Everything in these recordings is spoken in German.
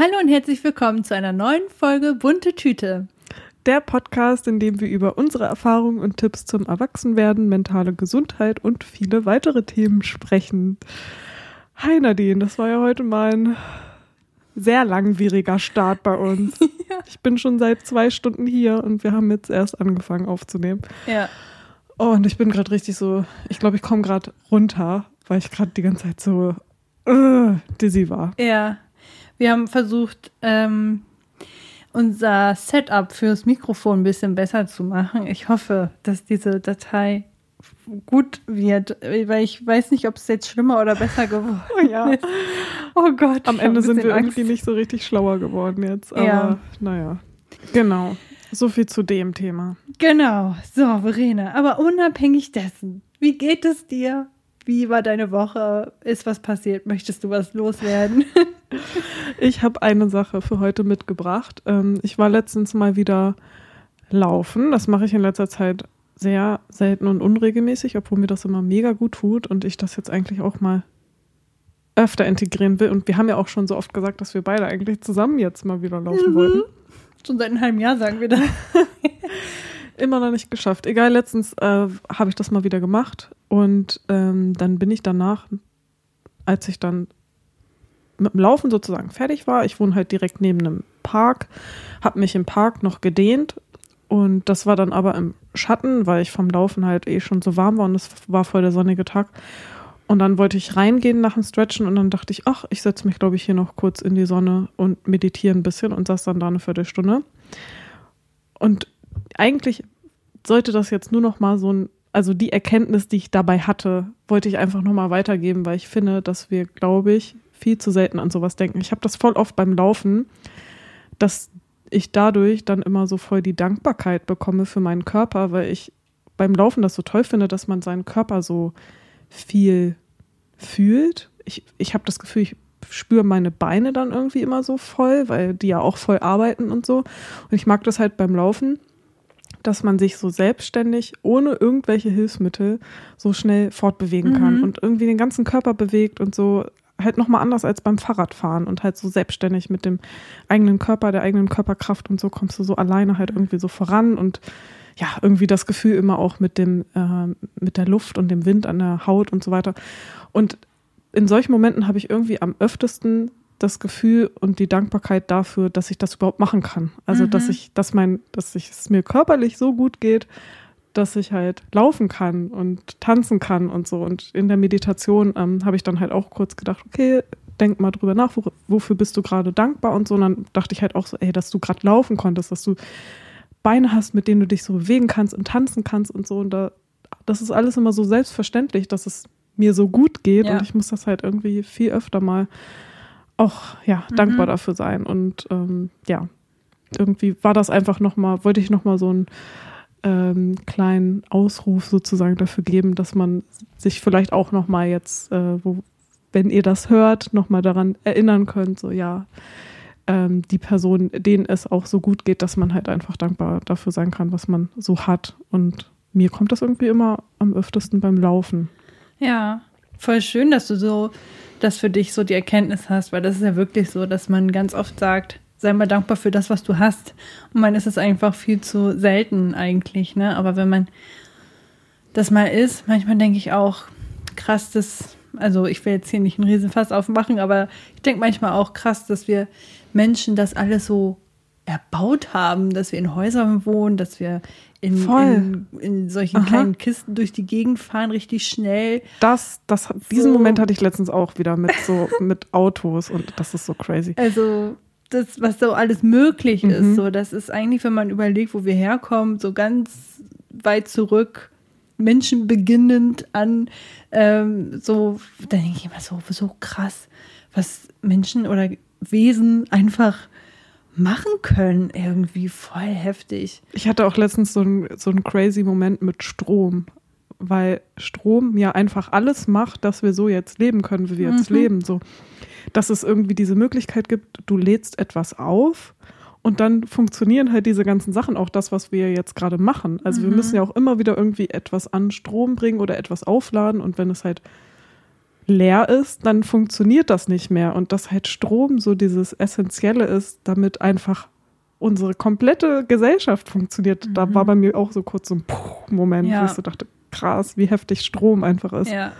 Hallo und herzlich willkommen zu einer neuen Folge Bunte Tüte. Der Podcast, in dem wir über unsere Erfahrungen und Tipps zum Erwachsenwerden, mentale Gesundheit und viele weitere Themen sprechen. Hi Nadine, das war ja heute mein sehr langwieriger Start bei uns. ja. Ich bin schon seit zwei Stunden hier und wir haben jetzt erst angefangen aufzunehmen. Ja. Oh, und ich bin gerade richtig so, ich glaube, ich komme gerade runter, weil ich gerade die ganze Zeit so uh, dizzy war. Ja. Wir haben versucht, ähm, unser Setup fürs Mikrofon ein bisschen besser zu machen. Ich hoffe, dass diese Datei gut wird, weil ich weiß nicht, ob es jetzt schlimmer oder besser geworden oh, ja. ist. Oh Gott. Am Ende sind wir Angst. irgendwie nicht so richtig schlauer geworden jetzt. Aber ja. naja. Genau. So viel zu dem Thema. Genau. So, Verena. Aber unabhängig dessen, wie geht es dir? Wie war deine Woche? Ist was passiert? Möchtest du was loswerden? ich habe eine Sache für heute mitgebracht. Ähm, ich war letztens mal wieder laufen. Das mache ich in letzter Zeit sehr selten und unregelmäßig, obwohl mir das immer mega gut tut und ich das jetzt eigentlich auch mal öfter integrieren will. Und wir haben ja auch schon so oft gesagt, dass wir beide eigentlich zusammen jetzt mal wieder laufen mhm. wollten. Schon seit einem halben Jahr sagen wir das. Immer noch nicht geschafft. Egal, letztens äh, habe ich das mal wieder gemacht und ähm, dann bin ich danach, als ich dann mit dem Laufen sozusagen fertig war, ich wohne halt direkt neben einem Park, habe mich im Park noch gedehnt und das war dann aber im Schatten, weil ich vom Laufen halt eh schon so warm war und es war voll der sonnige Tag. Und dann wollte ich reingehen nach dem Stretchen und dann dachte ich, ach, ich setze mich, glaube ich, hier noch kurz in die Sonne und meditiere ein bisschen und saß dann da eine Viertelstunde. Und eigentlich sollte das jetzt nur noch mal so ein, also die Erkenntnis, die ich dabei hatte, wollte ich einfach noch mal weitergeben, weil ich finde, dass wir, glaube ich, viel zu selten an sowas denken. Ich habe das voll oft beim Laufen, dass ich dadurch dann immer so voll die Dankbarkeit bekomme für meinen Körper, weil ich beim Laufen das so toll finde, dass man seinen Körper so viel fühlt. Ich, ich habe das Gefühl, ich spüre meine Beine dann irgendwie immer so voll, weil die ja auch voll arbeiten und so. Und ich mag das halt beim Laufen, dass man sich so selbstständig, ohne irgendwelche Hilfsmittel, so schnell fortbewegen kann mhm. und irgendwie den ganzen Körper bewegt und so halt nochmal anders als beim Fahrradfahren und halt so selbstständig mit dem eigenen Körper, der eigenen Körperkraft und so kommst du so alleine halt irgendwie so voran und ja, irgendwie das Gefühl immer auch mit dem, äh, mit der Luft und dem Wind an der Haut und so weiter. Und in solchen Momenten habe ich irgendwie am öftesten das Gefühl und die Dankbarkeit dafür, dass ich das überhaupt machen kann. Also, mhm. dass ich, dass mein, dass ich, es mir körperlich so gut geht, dass ich halt laufen kann und tanzen kann und so. Und in der Meditation ähm, habe ich dann halt auch kurz gedacht, okay, denk mal drüber nach, wo, wofür bist du gerade dankbar und so. Und dann dachte ich halt auch so, ey, dass du gerade laufen konntest, dass du Beine hast, mit denen du dich so bewegen kannst und tanzen kannst und so. Und da, das ist alles immer so selbstverständlich, dass es mir so gut geht. Ja. Und ich muss das halt irgendwie viel öfter mal auch ja mhm. dankbar dafür sein. Und ähm, ja, irgendwie war das einfach nochmal, wollte ich nochmal so einen ähm, kleinen Ausruf sozusagen dafür geben, dass man sich vielleicht auch nochmal jetzt, äh, wo, wenn ihr das hört, nochmal daran erinnern könnt, so ja, ähm, die Person, denen es auch so gut geht, dass man halt einfach dankbar dafür sein kann, was man so hat. Und mir kommt das irgendwie immer am öftesten beim Laufen. Ja, voll schön, dass du so, dass für dich so die Erkenntnis hast, weil das ist ja wirklich so, dass man ganz oft sagt, sei mal dankbar für das, was du hast. Und man ist es einfach viel zu selten eigentlich, ne? Aber wenn man das mal ist, manchmal denke ich auch, krass, das, also ich will jetzt hier nicht einen Riesenfass aufmachen, aber ich denke manchmal auch krass, dass wir Menschen das alles so erbaut haben, dass wir in Häusern wohnen, dass wir in, in, in, solchen Aha. kleinen Kisten durch die Gegend fahren, richtig schnell. Das, das, diesen so. Moment hatte ich letztens auch wieder mit so mit Autos und das ist so crazy. Also das, was so alles möglich mhm. ist, so das ist eigentlich, wenn man überlegt, wo wir herkommen, so ganz weit zurück, Menschen beginnend an ähm, so, da denke ich immer so, so krass, was Menschen oder Wesen einfach machen können, irgendwie voll heftig. Ich hatte auch letztens so einen so einen crazy Moment mit Strom, weil Strom ja einfach alles macht, dass wir so jetzt leben können, wie wir jetzt mhm. leben. So, dass es irgendwie diese Möglichkeit gibt, du lädst etwas auf und dann funktionieren halt diese ganzen Sachen, auch das, was wir jetzt gerade machen. Also mhm. wir müssen ja auch immer wieder irgendwie etwas an Strom bringen oder etwas aufladen und wenn es halt leer ist, dann funktioniert das nicht mehr. Und dass halt Strom so dieses Essentielle ist, damit einfach unsere komplette Gesellschaft funktioniert. Mhm. Da war bei mir auch so kurz so ein Moment, ja. wo ich so dachte, krass, wie heftig Strom einfach ist. Ja.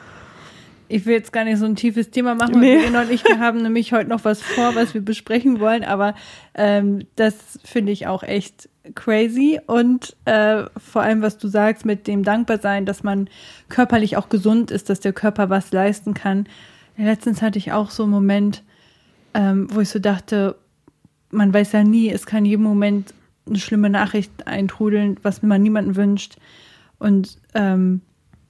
Ich will jetzt gar nicht so ein tiefes Thema machen, nee. wir und ich, wir haben nämlich heute noch was vor, was wir besprechen wollen, aber ähm, das finde ich auch echt crazy und äh, vor allem, was du sagst mit dem Dankbarsein, dass man körperlich auch gesund ist, dass der Körper was leisten kann. Letztens hatte ich auch so einen Moment, ähm, wo ich so dachte, man weiß ja nie, es kann jeden Moment eine schlimme Nachricht eintrudeln, was man niemandem wünscht. Und ähm,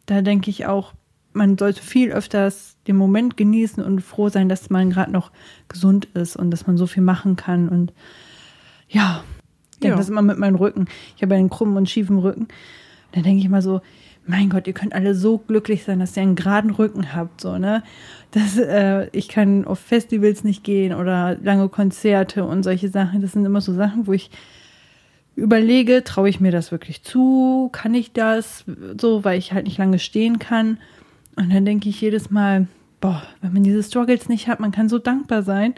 da denke ich auch, man sollte viel öfters den Moment genießen und froh sein, dass man gerade noch gesund ist und dass man so viel machen kann. Und ja, ich denke ja. das immer mit meinem Rücken. Ich habe einen krummen und schiefen Rücken. Da denke ich immer so, mein Gott, ihr könnt alle so glücklich sein, dass ihr einen geraden Rücken habt, so, ne? Dass äh, ich kann auf Festivals nicht gehen oder lange Konzerte und solche Sachen. Das sind immer so Sachen, wo ich überlege, traue ich mir das wirklich zu? Kann ich das? So, weil ich halt nicht lange stehen kann. Und dann denke ich jedes Mal, boah, wenn man diese Struggles nicht hat, man kann so dankbar sein.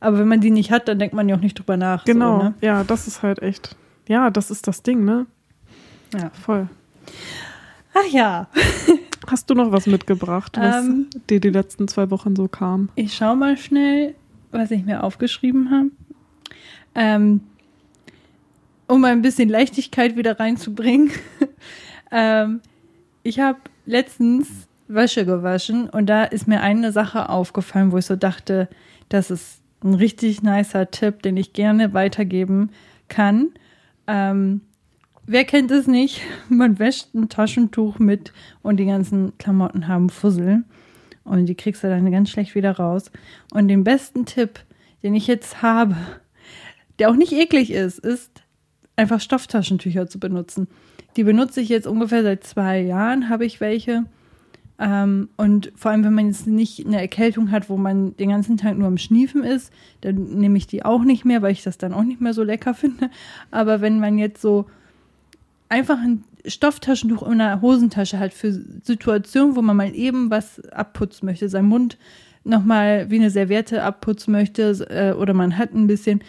Aber wenn man die nicht hat, dann denkt man ja auch nicht drüber nach. Genau, so, ne? ja, das ist halt echt. Ja, das ist das Ding, ne? Ja. Voll. Ach ja. Hast du noch was mitgebracht, was ähm, dir die letzten zwei Wochen so kam? Ich schau mal schnell, was ich mir aufgeschrieben habe. Ähm, um ein bisschen Leichtigkeit wieder reinzubringen. ähm, ich habe letztens Wäsche gewaschen und da ist mir eine Sache aufgefallen, wo ich so dachte, das ist ein richtig nicer Tipp, den ich gerne weitergeben kann. Ähm, wer kennt es nicht? Man wäscht ein Taschentuch mit und die ganzen Klamotten haben Fussel und die kriegst du dann ganz schlecht wieder raus. Und den besten Tipp, den ich jetzt habe, der auch nicht eklig ist, ist einfach Stofftaschentücher zu benutzen. Die benutze ich jetzt ungefähr seit zwei Jahren, habe ich welche. Ähm, und vor allem, wenn man jetzt nicht eine Erkältung hat, wo man den ganzen Tag nur am Schniefen ist, dann nehme ich die auch nicht mehr, weil ich das dann auch nicht mehr so lecker finde. Aber wenn man jetzt so einfach ein Stofftaschentuch in einer Hosentasche hat für Situationen, wo man mal eben was abputzen möchte, seinen Mund nochmal wie eine Serviette abputzen möchte äh, oder man hat ein bisschen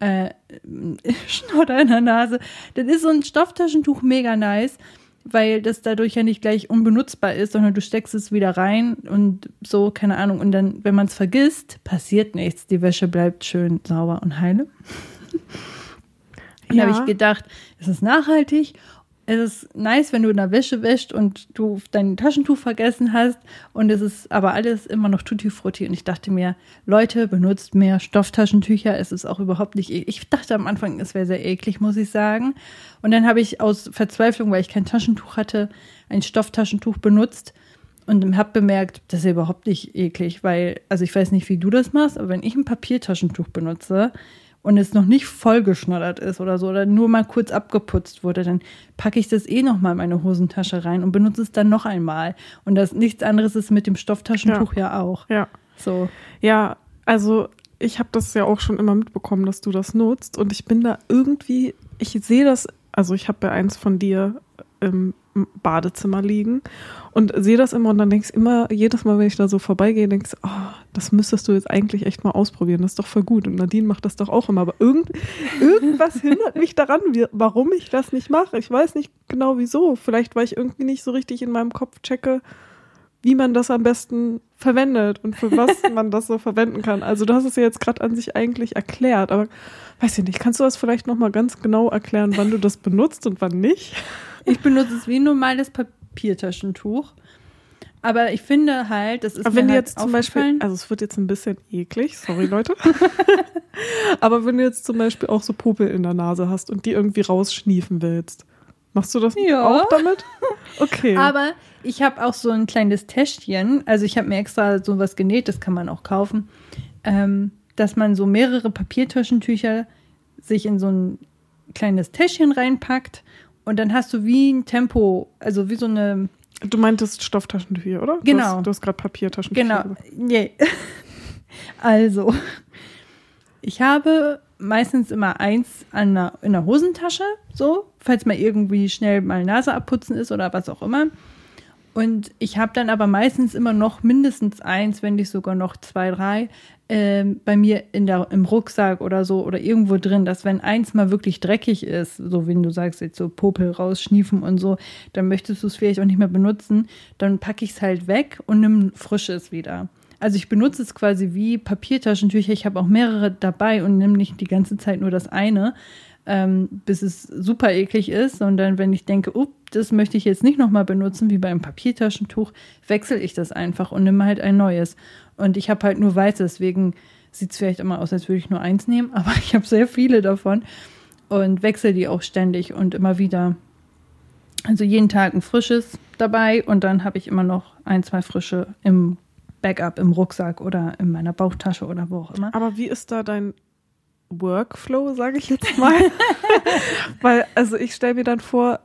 äh, Schnodder in der Nase, dann ist so ein Stofftaschentuch mega nice weil das dadurch ja nicht gleich unbenutzbar ist, sondern du steckst es wieder rein und so, keine Ahnung. Und dann, wenn man es vergisst, passiert nichts. Die Wäsche bleibt schön sauber und heile. Dann ja. habe ich gedacht, es ist nachhaltig es ist nice, wenn du in der Wäsche wäscht und du dein Taschentuch vergessen hast und es ist aber alles immer noch tutti frutti und ich dachte mir, Leute, benutzt mehr Stofftaschentücher, es ist auch überhaupt nicht eklig. Ich dachte am Anfang, es wäre sehr eklig, muss ich sagen. Und dann habe ich aus Verzweiflung, weil ich kein Taschentuch hatte, ein Stofftaschentuch benutzt und habe bemerkt, das ist überhaupt nicht eklig, weil, also ich weiß nicht, wie du das machst, aber wenn ich ein Papiertaschentuch benutze, und es noch nicht vollgeschnoddert ist oder so oder nur mal kurz abgeputzt wurde, dann packe ich das eh noch mal in meine Hosentasche rein und benutze es dann noch einmal. Und das nichts anderes ist mit dem Stofftaschentuch ja, ja auch. Ja. So. Ja, also ich habe das ja auch schon immer mitbekommen, dass du das nutzt und ich bin da irgendwie, ich sehe das, also ich habe ja eins von dir im Badezimmer liegen und sehe das immer und dann denkst immer, jedes Mal, wenn ich da so vorbeigehe, denkst oh, das müsstest du jetzt eigentlich echt mal ausprobieren, das ist doch voll gut. Und Nadine macht das doch auch immer, aber irgend, irgendwas hindert mich daran, wie, warum ich das nicht mache. Ich weiß nicht genau wieso. Vielleicht, weil ich irgendwie nicht so richtig in meinem Kopf checke, wie man das am besten verwendet und für was man das so verwenden kann. Also du hast es ja jetzt gerade an sich eigentlich erklärt, aber weiß ich nicht, kannst du das vielleicht nochmal ganz genau erklären, wann du das benutzt und wann nicht? Ich benutze es wie ein normales Papiertaschentuch. Aber ich finde halt, das ist. Aber wenn du halt jetzt zum Beispiel, also es wird jetzt ein bisschen eklig, sorry Leute. aber wenn du jetzt zum Beispiel auch so Popel in der Nase hast und die irgendwie rausschniefen willst, machst du das ja. auch damit? Okay. Aber ich habe auch so ein kleines Täschchen, also ich habe mir extra so was genäht, das kann man auch kaufen, ähm, dass man so mehrere Papiertaschentücher sich in so ein kleines Täschchen reinpackt und dann hast du wie ein Tempo, also wie so eine. Du meintest Stofftaschentücher, oder? Genau. Du hast, hast gerade Papiertaschentücher. Genau. Nee. also, ich habe meistens immer eins der, in der Hosentasche, so, falls mal irgendwie schnell mal Nase abputzen ist oder was auch immer. Und ich habe dann aber meistens immer noch mindestens eins, wenn nicht sogar noch zwei, drei, ähm, bei mir in der, im Rucksack oder so oder irgendwo drin, dass wenn eins mal wirklich dreckig ist, so wie du sagst, jetzt so Popel rausschniefen und so, dann möchtest du es vielleicht auch nicht mehr benutzen, dann packe ich es halt weg und nimm frisches wieder. Also ich benutze es quasi wie Papiertaschentücher. Ich habe auch mehrere dabei und nehme nicht die ganze Zeit nur das eine, ähm, bis es super eklig ist, sondern wenn ich denke, up, das möchte ich jetzt nicht nochmal benutzen, wie beim Papiertaschentuch, wechsle ich das einfach und nehme halt ein neues. Und ich habe halt nur weiß, deswegen sieht es vielleicht immer aus, als würde ich nur eins nehmen, aber ich habe sehr viele davon und wechsle die auch ständig und immer wieder. Also jeden Tag ein frisches dabei und dann habe ich immer noch ein, zwei frische im Backup im Rucksack oder in meiner Bauchtasche oder wo auch immer. Aber wie ist da dein Workflow, sage ich jetzt mal? Weil, also ich stelle mir dann vor,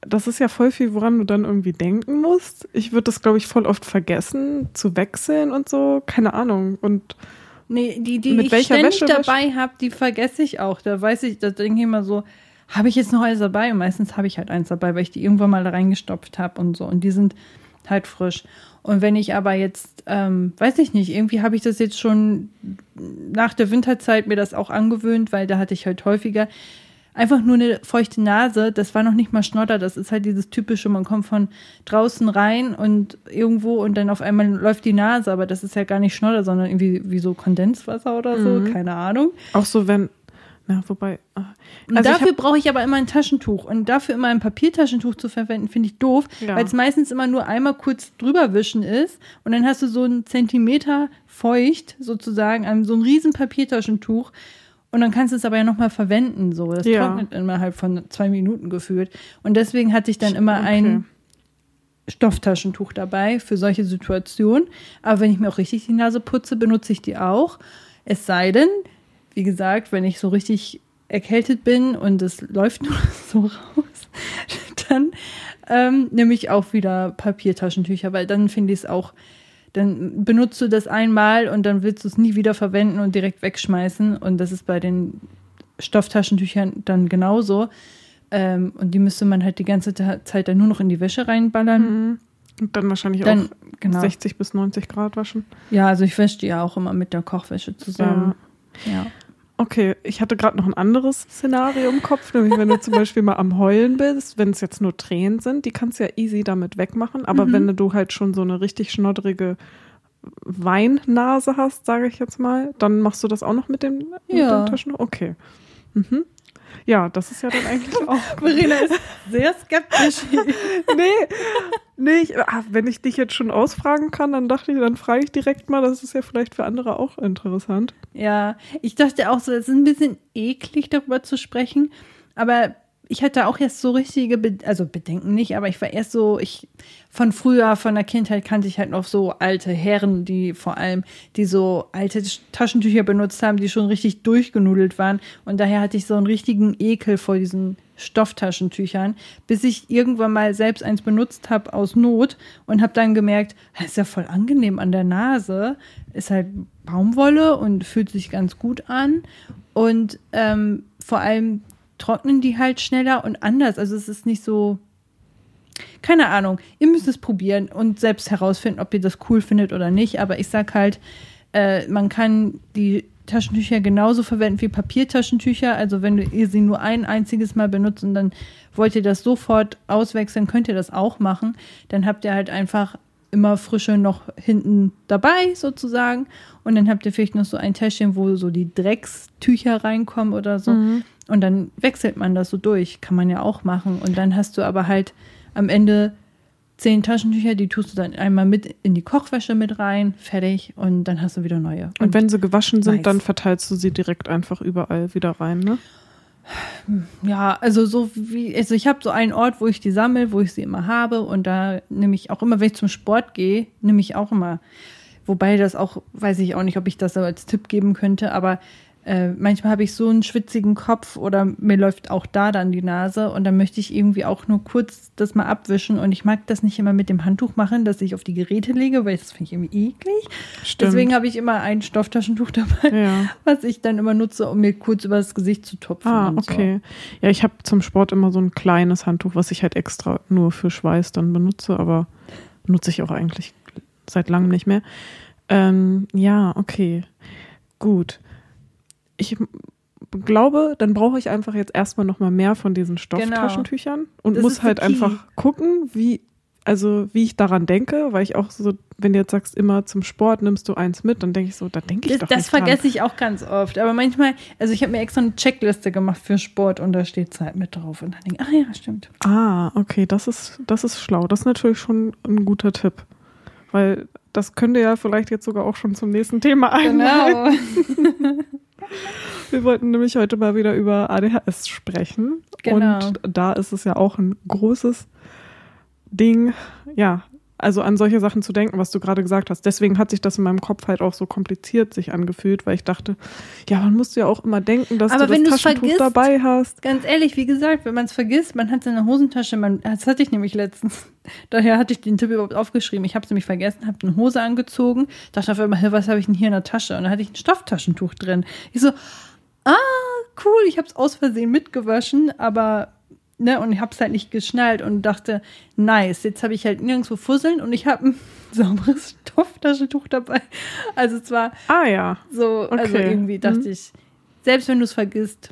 das ist ja voll viel, woran du dann irgendwie denken musst. Ich würde das, glaube ich, voll oft vergessen, zu wechseln und so. Keine Ahnung. Und nee, die, die mit ich welcher ständig Wäsche dabei habe, die vergesse ich auch. Da weiß ich, da denke ich immer so, habe ich jetzt noch eins dabei? Und meistens habe ich halt eins dabei, weil ich die irgendwann mal da reingestopft habe und so. Und die sind halt frisch. Und wenn ich aber jetzt, ähm, weiß ich nicht, irgendwie habe ich das jetzt schon nach der Winterzeit mir das auch angewöhnt, weil da hatte ich halt häufiger einfach nur eine feuchte Nase. Das war noch nicht mal Schnodder, das ist halt dieses typische, man kommt von draußen rein und irgendwo und dann auf einmal läuft die Nase, aber das ist ja gar nicht Schnodder, sondern irgendwie wie so Kondenswasser oder so, Mhm. keine Ahnung. auch so, wenn, na, wobei. ah. Also dafür brauche ich aber immer ein Taschentuch. Und dafür immer ein Papiertaschentuch zu verwenden, finde ich doof, Ja. weil es meistens immer nur einmal kurz drüber wischen ist. Und dann hast du so einen Zentimeter feucht sozusagen, so ein riesen Papiertaschentuch. Und dann kannst du es aber ja nochmal verwenden. So. Das Ja. trocknet innerhalb von zwei Minuten gefühlt. Und deswegen hatte ich dann immer Okay. ein Stofftaschentuch dabei für solche Situationen. Aber wenn ich mir auch richtig die Nase putze, benutze ich die auch. Es sei denn, wie gesagt, wenn ich so richtig erkältet bin und es läuft nur so raus, dann ähm, nehme ich auch wieder Papiertaschentücher, weil dann finde ich es auch, dann benutzt du das einmal und dann willst du es nie wieder verwenden und direkt wegschmeißen. Und das ist bei den Stofftaschentüchern dann genauso. Ähm, und die müsste man halt die ganze Zeit dann nur noch in die Wäsche reinballern. Mhm. Und dann wahrscheinlich Dann, auch genau. 60 bis 90 Grad waschen. Ja, also ich wasche die ja auch immer mit der Kochwäsche zusammen. Ja. Okay, ich hatte gerade noch ein anderes Szenario im Kopf, nämlich wenn du zum Beispiel mal am Heulen bist, wenn es jetzt nur Tränen sind, die kannst du ja easy damit wegmachen, aber Mhm. wenn du halt schon so eine richtig schnoddrige Weinnase hast, sage ich jetzt mal, dann machst du das auch noch mit dem, mit Ja. dem Taschentuch? Okay. Mhm. Ja, das ist ja dann eigentlich auch. Verena ist sehr skeptisch. nee, nee ich, ah, wenn ich dich jetzt schon ausfragen kann, dann dachte ich, dann frage ich direkt mal, das ist ja vielleicht für andere auch interessant. ja, ich dachte auch so, es ist ein bisschen eklig, darüber zu sprechen. Aber ich hatte auch erst so richtige, Be also Bedenken nicht, aber ich war erst so, ich von früher, von der Kindheit kannte ich halt noch so alte Herren, die vor allem, die so alte Taschentücher benutzt haben, die schon richtig durchgenudelt waren. Und daher hatte ich so einen richtigen Ekel vor diesen Stofftaschentüchern, bis ich irgendwann mal selbst eins benutzt habe aus Not und habe dann gemerkt, das ist ja voll angenehm an der Nase, ist halt Baumwolle und fühlt sich ganz gut an und ähm, vor allem trocknen die halt schneller und anders. Also es ist nicht so, keine Ahnung, ihr müsst es probieren und selbst herausfinden, ob ihr das cool findet oder nicht. Aber ich sag halt, äh, man kann die Taschentücher genauso verwenden wie Papiertaschentücher. Also wenn ihr sie nur ein einziges Mal benutzt und dann wollt ihr das sofort auswechseln, könnt ihr das auch machen. Dann habt ihr halt einfach immer frische noch hinten dabei sozusagen. Und dann habt ihr vielleicht noch so ein Täschchen, wo so die Dreckstücher reinkommen oder so. Und dann wechselt man das so durch. Kann man ja auch machen. Und dann hast du aber halt am Ende zehn Taschentücher, die tust du dann einmal mit in die Kochwäsche mit rein, fertig. Und dann hast du wieder neue. Und wenn sie gewaschen sind, weiß. dann verteilst du sie direkt einfach überall wieder rein, ne? Ja, also so wie, also ich habe so einen Ort, wo ich die sammle, wo ich sie immer habe und da nehme ich auch immer, wenn ich zum Sport gehe, nehme ich auch immer, wobei das auch, weiß ich auch nicht, ob ich das als Tipp geben könnte, aber äh, manchmal habe ich so einen schwitzigen Kopf oder mir läuft auch da dann die Nase und dann möchte ich irgendwie auch nur kurz das mal abwischen und ich mag das nicht immer mit dem Handtuch machen, dass ich auf die Geräte lege, weil das finde ich irgendwie eklig. Stimmt. Deswegen habe ich immer ein Stofftaschentuch dabei, Ja. was ich dann immer nutze, um mir kurz über das Gesicht zu tupfen. Ah, okay. Ja, ich habe zum Sport immer so ein kleines Handtuch, was ich halt extra nur für Schweiß dann benutze, aber benutze ich auch eigentlich seit langem nicht mehr. Ähm, ja, okay. Gut. Ich glaube, dann brauche ich einfach jetzt erstmal noch mal mehr von diesen Stofftaschentüchern und Das muss halt einfach gucken, wie also wie ich daran denke, weil ich auch so, wenn du jetzt sagst, immer zum Sport nimmst du eins mit, dann denke ich so, da denke ich Das, doch das nicht dran. vergesse ich auch ganz oft. Aber manchmal, also ich habe mir extra eine Checkliste gemacht für Sport und da steht Zeit mit drauf. Und dann denke ich, ah ja, stimmt. Ah, okay, das ist, das ist schlau. Das ist natürlich schon ein guter Tipp. Weil das könnte ja vielleicht jetzt sogar auch schon zum nächsten Thema einleiten. Genau. Wir wollten nämlich heute mal wieder über ADHS sprechen. Genau. Und da ist es ja auch ein großes Ding, ja, also an solche Sachen zu denken, was du gerade gesagt hast. Deswegen hat sich das in meinem Kopf halt auch so kompliziert sich angefühlt, weil ich dachte, ja, man musst ja auch immer denken, dass Aber du wenn das Taschentuch vergisst- dabei hast. Ganz ehrlich, wie gesagt, wenn man es vergisst, man hat seine Hosentasche, man, das hatte ich nämlich letztens. Daher hatte ich den Tipp überhaupt aufgeschrieben. Ich habe es nämlich vergessen, habe eine Hose angezogen, dachte auf einmal, hey, was habe ich denn hier in der Tasche? Und da hatte ich ein Stofftaschentuch drin. Ich so, ah, cool, ich habe es aus Versehen mitgewaschen, aber ne, und ich habe es halt nicht geschnallt und dachte, nice, jetzt habe ich halt nirgendwo Fusseln und ich habe ein sauberes Stofftaschentuch dabei. Also zwar Ah ja. so, also Okay. irgendwie dachte Mhm. ich, selbst wenn du es vergisst,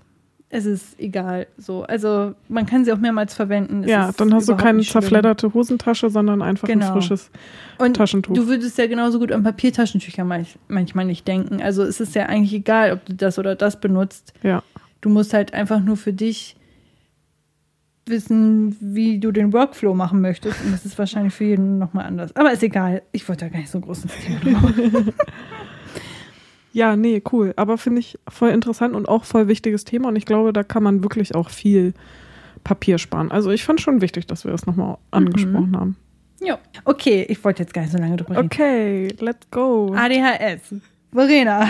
es ist egal. So, also man kann sie auch mehrmals verwenden. Es Ja, dann hast du keine zerfledderte Hosentasche, sondern einfach Genau. ein frisches Und Taschentuch. Du würdest ja genauso gut an Papiertaschentücher manch, manchmal nicht denken. Also es ist ja eigentlich egal, ob du das oder das benutzt. Ja. Du musst halt einfach nur für dich wissen, wie du den Workflow machen möchtest. Und das ist wahrscheinlich für jeden nochmal anders. Aber ist egal. Ich wollte da gar nicht so groß ins Thema drauf. Ja, nee, cool. Aber finde ich voll interessant und auch voll wichtiges Thema. Und ich glaube, da kann man wirklich auch viel Papier sparen. Also ich fand schon wichtig, dass wir das nochmal angesprochen haben. Jo. Okay, ich wollte jetzt gar nicht so lange drüber reden. Okay, let's go. ADHS. Verena.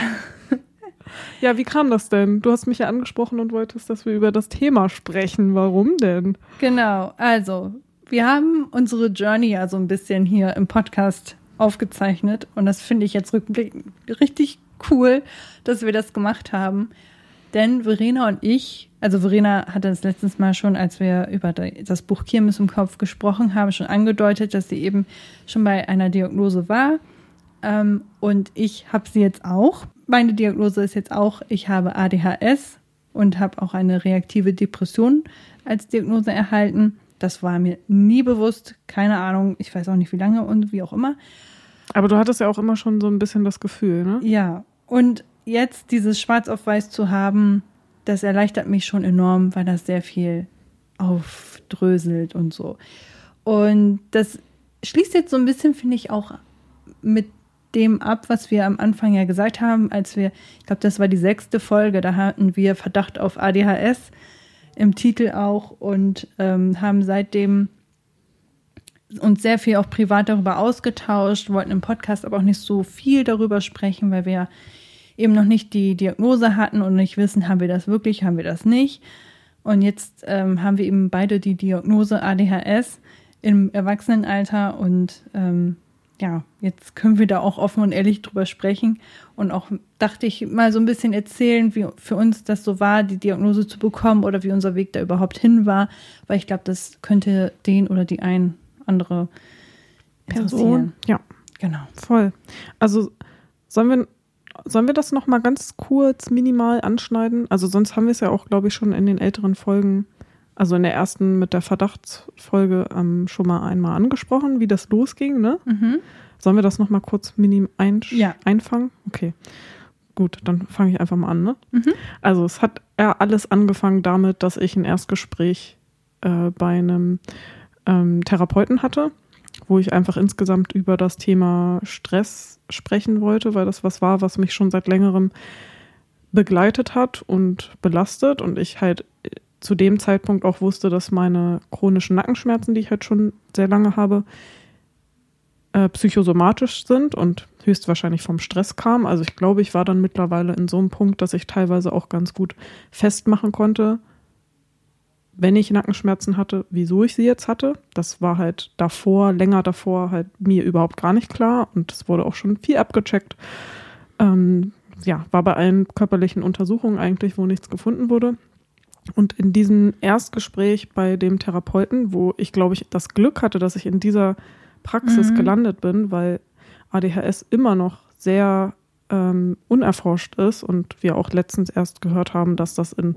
Ja, wie kam das denn? Du hast mich ja angesprochen und wolltest, dass wir über das Thema sprechen. Warum denn? Genau, also wir haben unsere Journey ja so ein bisschen hier im Podcast aufgezeichnet und das finde ich jetzt rückblickend richtig cool, dass wir das gemacht haben. Denn Verena und ich, also Verena hatte das letztes Mal schon, als wir über das Buch Kirmes im Kopf gesprochen haben, schon angedeutet, dass sie eben schon bei einer Diagnose war. Ähm, und ich habe sie jetzt auch. Meine Diagnose ist jetzt auch, ich habe ADHS und habe auch eine reaktive Depression als Diagnose erhalten. Das war mir nie bewusst, keine Ahnung, ich weiß auch nicht wie lange und wie auch immer. Aber du hattest ja auch immer schon so ein bisschen das Gefühl, ne? Ja, und jetzt dieses Schwarz auf Weiß zu haben, das erleichtert mich schon enorm, weil das sehr viel aufdröselt und so. Und das schließt jetzt so ein bisschen, finde ich, auch mit dem ab, was wir am Anfang ja gesagt haben, als wir, ich glaube, das war die sechste Folge, da hatten wir Verdacht auf ADHS im Titel auch und ähm, haben seitdem uns sehr viel auch privat darüber ausgetauscht, wollten im Podcast aber auch nicht so viel darüber sprechen, weil wir eben noch nicht die Diagnose hatten und nicht wissen, haben wir das wirklich, haben wir das nicht. Und jetzt ähm, haben wir eben beide die Diagnose ADHS im Erwachsenenalter und ähm, ja, jetzt können wir da auch offen und ehrlich drüber sprechen und auch dachte ich mal so ein bisschen erzählen, wie für uns das so war, die Diagnose zu bekommen oder wie unser Weg da überhaupt hin war, weil ich glaube, das könnte den oder die ein andere interessieren. Ja, Genau. voll. Also sollen wir, sollen wir das nochmal ganz kurz minimal anschneiden? Also sonst haben wir es ja auch, glaube ich, schon in den älteren Folgen, also in der ersten mit der Verdachtsfolge ähm, schon mal einmal angesprochen, wie das losging, ne? Mhm. Sollen wir das nochmal kurz minim einsch- Ja. einfangen? Okay. Gut, dann fange ich einfach mal an, ne? Mhm. Also es hat ja alles angefangen damit, dass ich ein Erstgespräch äh, bei einem ähm, Therapeuten hatte, wo ich einfach insgesamt über das Thema Stress sprechen wollte, weil das was war, was mich schon seit längerem begleitet hat und belastet und ich halt äh, zu dem Zeitpunkt auch wusste, dass meine chronischen Nackenschmerzen, die ich halt schon sehr lange habe, äh, psychosomatisch sind und höchstwahrscheinlich vom Stress kam. Also ich glaube, ich war dann mittlerweile in so einem Punkt, dass ich teilweise auch ganz gut festmachen konnte, wenn ich Nackenschmerzen hatte, wieso ich sie jetzt hatte. Das war halt davor, länger davor, halt mir überhaupt gar nicht klar und es wurde auch schon viel abgecheckt. Ähm, ja, war bei allen körperlichen Untersuchungen eigentlich, wo nichts gefunden wurde. Und in diesem Erstgespräch bei dem Therapeuten, wo ich glaube ich das Glück hatte, dass ich in dieser Praxis mhm. gelandet bin, weil ADHS immer noch sehr ähm, unerforscht ist und wir auch letztens erst gehört haben, dass das in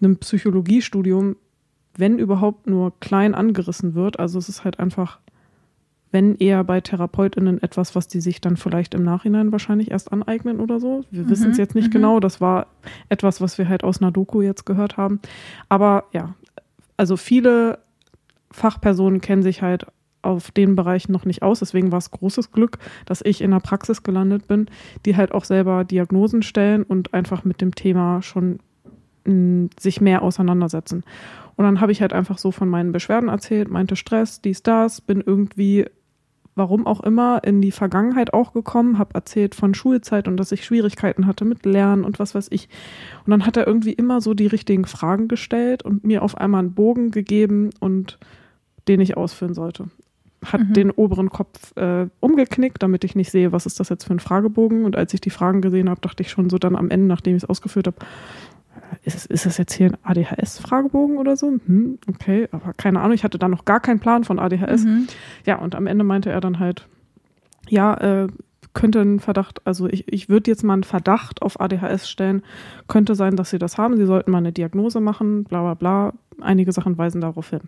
einem Psychologiestudium, wenn überhaupt nur klein angerissen wird. Also es ist halt einfach, wenn eher bei TherapeutInnen etwas, was die sich dann vielleicht im Nachhinein wahrscheinlich erst aneignen oder so. Wir mhm. wissen es jetzt nicht mhm. genau. Das war etwas, was wir halt aus einer Doku jetzt gehört haben. Aber ja, also viele Fachpersonen kennen sich halt auf den Bereichen noch nicht aus. Deswegen war es großes Glück, dass ich in der Praxis gelandet bin, die halt auch selber Diagnosen stellen und einfach mit dem Thema schon mh, mm, sich mehr auseinandersetzen. Und dann habe ich halt einfach so von meinen Beschwerden erzählt, meinte Stress, dies, das, bin irgendwie, warum auch immer, in die Vergangenheit auch gekommen, habe erzählt von Schulzeit und dass ich Schwierigkeiten hatte mit Lernen und was weiß ich. Und dann hat er irgendwie immer so die richtigen Fragen gestellt und mir auf einmal einen Bogen gegeben und den ich ausführen sollte hat mhm. den oberen Kopf äh, umgeknickt, damit ich nicht sehe, was ist das jetzt für ein Fragebogen. Und als ich die Fragen gesehen habe, dachte ich schon so dann am Ende, nachdem ich es ausgeführt habe, ist, ist das jetzt hier ein ADHS-Fragebogen oder so? Hm, okay, aber keine Ahnung, ich hatte da noch gar keinen Plan von ADHS. Mhm. Ja, und am Ende meinte er dann halt, ja, äh, könnte ein Verdacht, also ich, ich würde jetzt mal einen Verdacht auf ADHS stellen, könnte sein, dass Sie das haben, Sie sollten mal eine Diagnose machen, bla bla bla. Einige Sachen weisen darauf hin.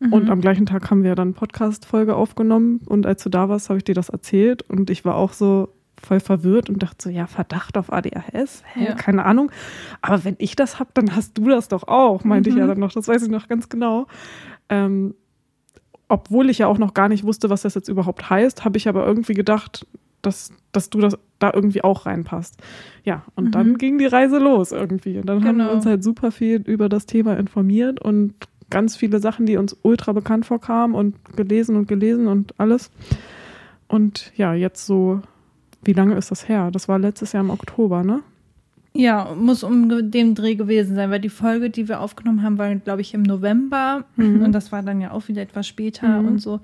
Mhm. Und am gleichen Tag haben wir dann eine Podcast-Folge aufgenommen und als du da warst, habe ich dir das erzählt und ich war auch so voll verwirrt und dachte so, ja, Verdacht auf ADHS? Hä, ja. keine Ahnung. Aber wenn ich das habe, dann hast du das doch auch, meinte mhm. ich ja mhm. dann noch. Das weiß ich noch ganz genau. Ähm, obwohl ich ja auch noch gar nicht wusste, was das jetzt überhaupt heißt, habe ich aber irgendwie gedacht, dass, dass du das da irgendwie auch reinpasst. Ja, und mhm. dann ging die Reise los irgendwie. Und dann genau. haben wir genau. uns halt super viel über das Thema informiert und ganz viele Sachen, die uns ultra bekannt vorkamen und gelesen und gelesen und alles. Und ja, jetzt so, wie lange ist das her? Das war letztes Jahr im Oktober, ne? Ja, muss um den Dreh gewesen sein, weil die Folge, die wir aufgenommen haben, war, glaube ich, im November. Mhm. Und das war dann ja auch wieder etwas später mhm. und so.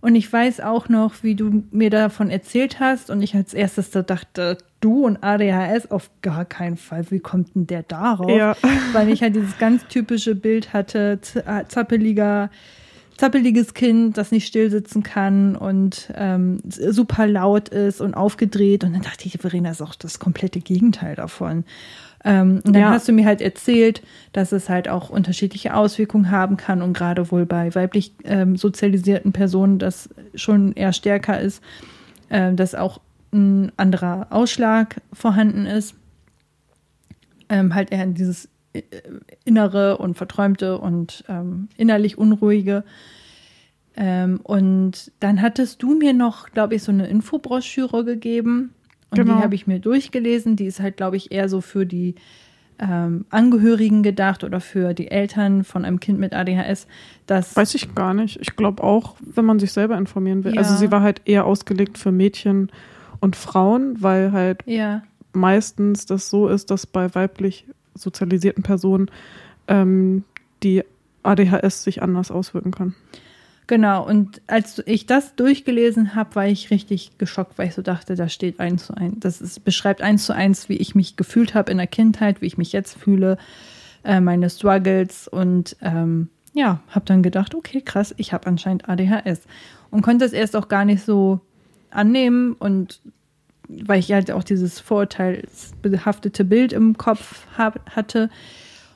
Und ich weiß auch noch, wie du mir davon erzählt hast. Und ich als erstes da dachte, du und ADHS auf gar keinen Fall. Wie kommt denn der darauf? Ja. Weil ich halt dieses ganz typische Bild hatte, zappeliger, zappeliges Kind, das nicht still sitzen kann und ähm, super laut ist und aufgedreht. Und dann dachte ich, Verena ist auch das komplette Gegenteil davon. Ähm, und dann ja. hast du mir halt erzählt, dass es halt auch unterschiedliche Auswirkungen haben kann und gerade wohl bei weiblich ähm, sozialisierten Personen das schon eher stärker ist, äh, dass auch ein anderer Ausschlag vorhanden ist. Ähm, halt eher dieses äh, innere und verträumte und ähm, innerlich unruhige. Ähm, und dann hattest du mir noch, glaube ich, so eine Infobroschüre gegeben und genau. die habe ich mir durchgelesen. Die ist halt, glaube ich, eher so für die ähm, Angehörigen gedacht oder für die Eltern von einem Kind mit ADHS. Das Weiß ich gar nicht. Ich glaube auch, wenn man sich selber informieren will. Also ja. Also sie war halt eher ausgelegt für Mädchen und Frauen, weil halt ja. meistens das so ist, dass bei weiblich sozialisierten Personen ähm, die ADHS sich anders auswirken kann. Genau, und als ich das durchgelesen habe, war ich richtig geschockt, weil ich so dachte, da steht eins zu eins. Das ist, beschreibt eins zu eins, wie ich mich gefühlt habe in der Kindheit, wie ich mich jetzt fühle, äh, meine Struggles und ähm, ja, habe dann gedacht, okay, krass, ich habe anscheinend ADHS und konnte es erst auch gar nicht so annehmen und weil ich halt auch dieses vorurteilsbehaftete Bild im Kopf hab, hatte,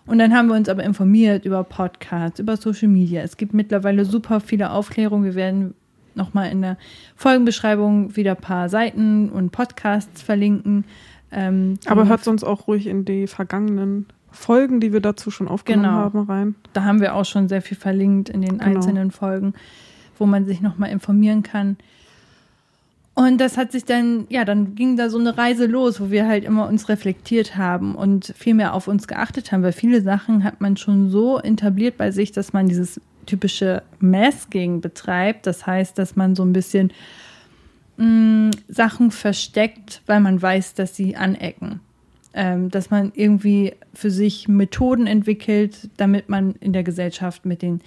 und dann haben wir uns aber informiert über Podcasts, über Social Media. Es gibt mittlerweile super viele Aufklärungen. Wir werden nochmal in der Folgenbeschreibung wieder ein paar Seiten und Podcasts verlinken. Ähm, aber hört uns auch ruhig in die vergangenen Folgen, die wir dazu schon aufgenommen genau. haben, rein. Da haben wir auch schon sehr viel verlinkt in den genau. einzelnen Folgen, wo man sich nochmal informieren kann. Und das hat sich dann, ja, dann ging da so eine Reise los, wo wir halt immer uns reflektiert haben und viel mehr auf uns geachtet haben, weil viele Sachen hat man schon so etabliert bei sich, dass man dieses typische Masking betreibt. Das heißt, dass man so ein bisschen mh, Sachen versteckt, weil man weiß, dass sie anecken. Ähm, dass man irgendwie für sich Methoden entwickelt, damit man in der Gesellschaft mit den